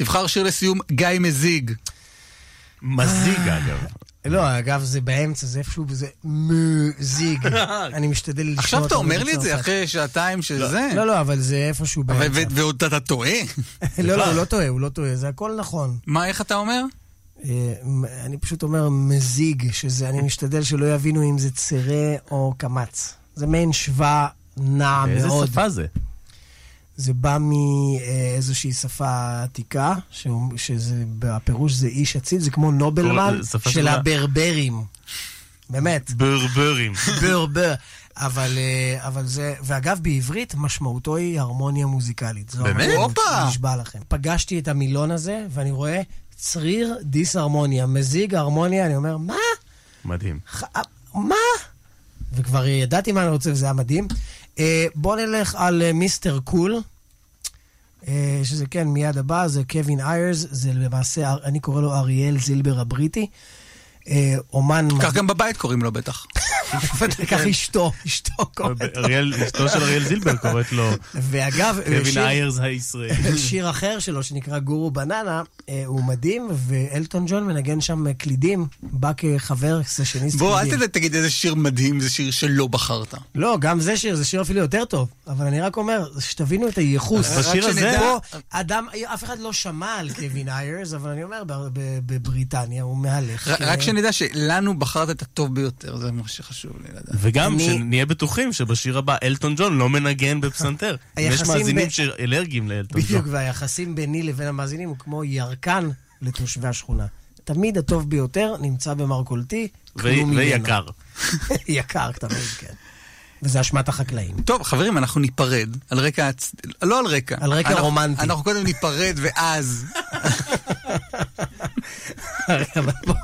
תבחר שיר לסיום, גיא מזיג. מזיג, אגב. לא, אגב, זה באמצע, זה איפשהו, זה מזיג. אני משתדל לשמוע עכשיו אתה אומר לי את זה. אחרי שעתיים של זה? לא, לא, אבל זה איפשהו באמצע. ועוד אתה טועה? לא, לא, הוא לא טועה, הוא לא טועה, זה הכל נכון. מה, איך אתה אומר? אה, אני פשוט אומר מזיג, שזה, אני משתדל שלא יבינו אם זה צירה או קמץ. זה מעין שווה נע איזה מאוד. שפה זה? זה בא מאיזושהי שפה עתיקה, שזה, בפירוש זה איש אציל, זה כמו נובלמן של שמה? הברברים. באמת, ברברים. ברבר. אבל, אה, אבל זה, ואגב, בעברית משמעותו היא הרמוניה מוזיקלית. באמת? הופה. נשבע לכם. פגשתי את המילון הזה, ואני רואה צריר דיסהרמוניה, מזיג הרמוניה, אני אומר, מה? מדהים. ח- מה? וכבר ידעתי מה אני רוצה וזה היה מדהים. אה, בואו נלך על אה, מיסטר קול, אה, שזה כן, מיד הבא, זה קווין איירס, זה למעשה, אני קורא לו אריאל זילבר הבריטי. אה, אומן... כך גם בבית קוראים לו בטח. כך אשתו, אשתו קוראת לו. אשתו של אריאל זילבר קוראת לו ואגב, קווין שיר- איירס הישראלי. שיר אחר שלו שנקרא גורו בננה, אה, הוא מדהים, ואלטון ג'ון מנגן שם אה, קלידים, בא כחבר סשניסט בוא, אל קלידים. תגיד איזה שיר מדהים זה שיר שלא בחרת. לא, גם זה שיר, זה שיר אפילו יותר טוב. אבל אני רק אומר, שתבינו את הייחוס. בשיר הזה- אדם, אף אחד לא שמע על קווין איירס, אבל אני אומר, בבריטניה הוא מהלך. אה, רק שנדע שלנו בחרת את הטוב ביותר, זה מה שחשוב לי לדעת. וגם אני- שנהיה בטוחים שבשיר הבא אלטון ג'ון לא מנגן בפסנתר. יש מאזינים ב- שאלרגיים לאלטון בדיוק, ג'ון. והיחסים ביני לבין המאזינים הוא כמו ירקן לתושבי השכונה. תמיד הטוב ביותר נמצא במרכולתי, ו-. ויקר. יקר תמיד, כן. וזה אשמת החקלאים. טוב, חברים, אנחנו ניפרד על רקע... הצ- לא על רקע. על רקע אנחנו- רומנטי. אנחנו קודם ניפרד ואז... אבל בוא-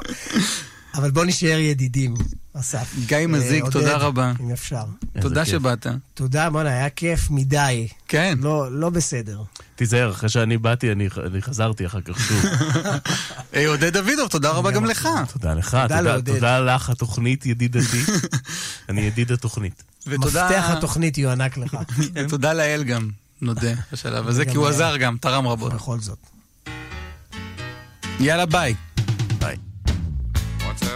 אבל בוא נשאר ידידים, אסף. גיא אה, מזיק, עודד, תודה רבה. אם אפשר. תודה כיף. שבאת. תודה, בואנה, היה כיף מדי. כן. לא, לא בסדר. תיזהר, אחרי שאני באתי, אני אני חזרתי אחר כך שוב. היי, עודד דודוב, תודה רבה גם לך. תודה לך, תודה-. תודה לך, התוכנית ידידתי. אני ידיד התוכנית. ותודה... מפתח התוכנית יוענק לך, ותודה לאל גם, נודה, בשלב הזה, כי הוא. עזר גם, תרם רבות. בכל זאת. יאללה. ביי.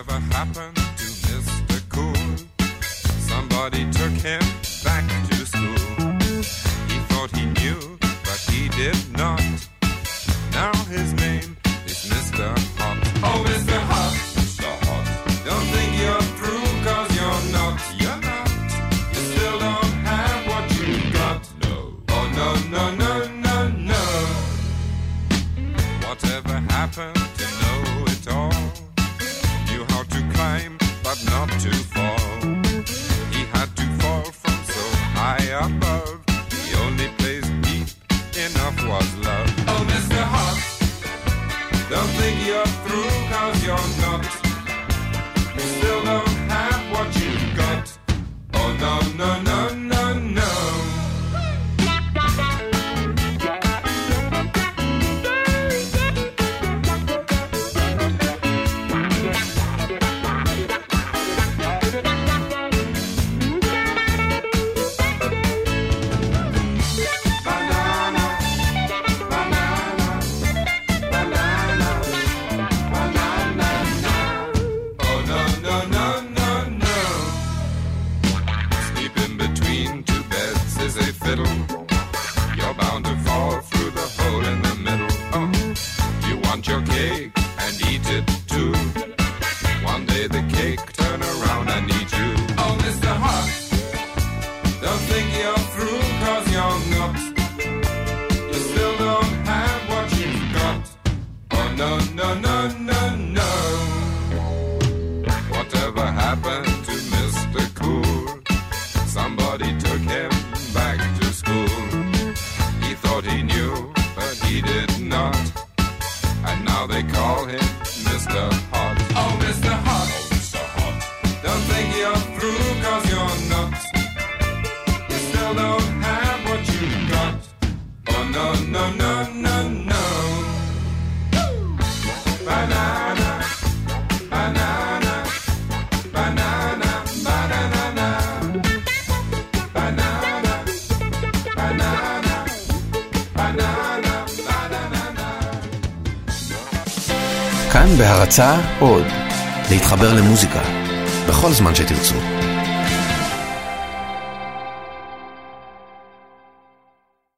Whatever happened to Mr. Cool? Somebody took him back to school. He thought he knew, but he did not. Now his name בהרצה עוד. להתחבר למוזיקה. בכל זמן שתרצו.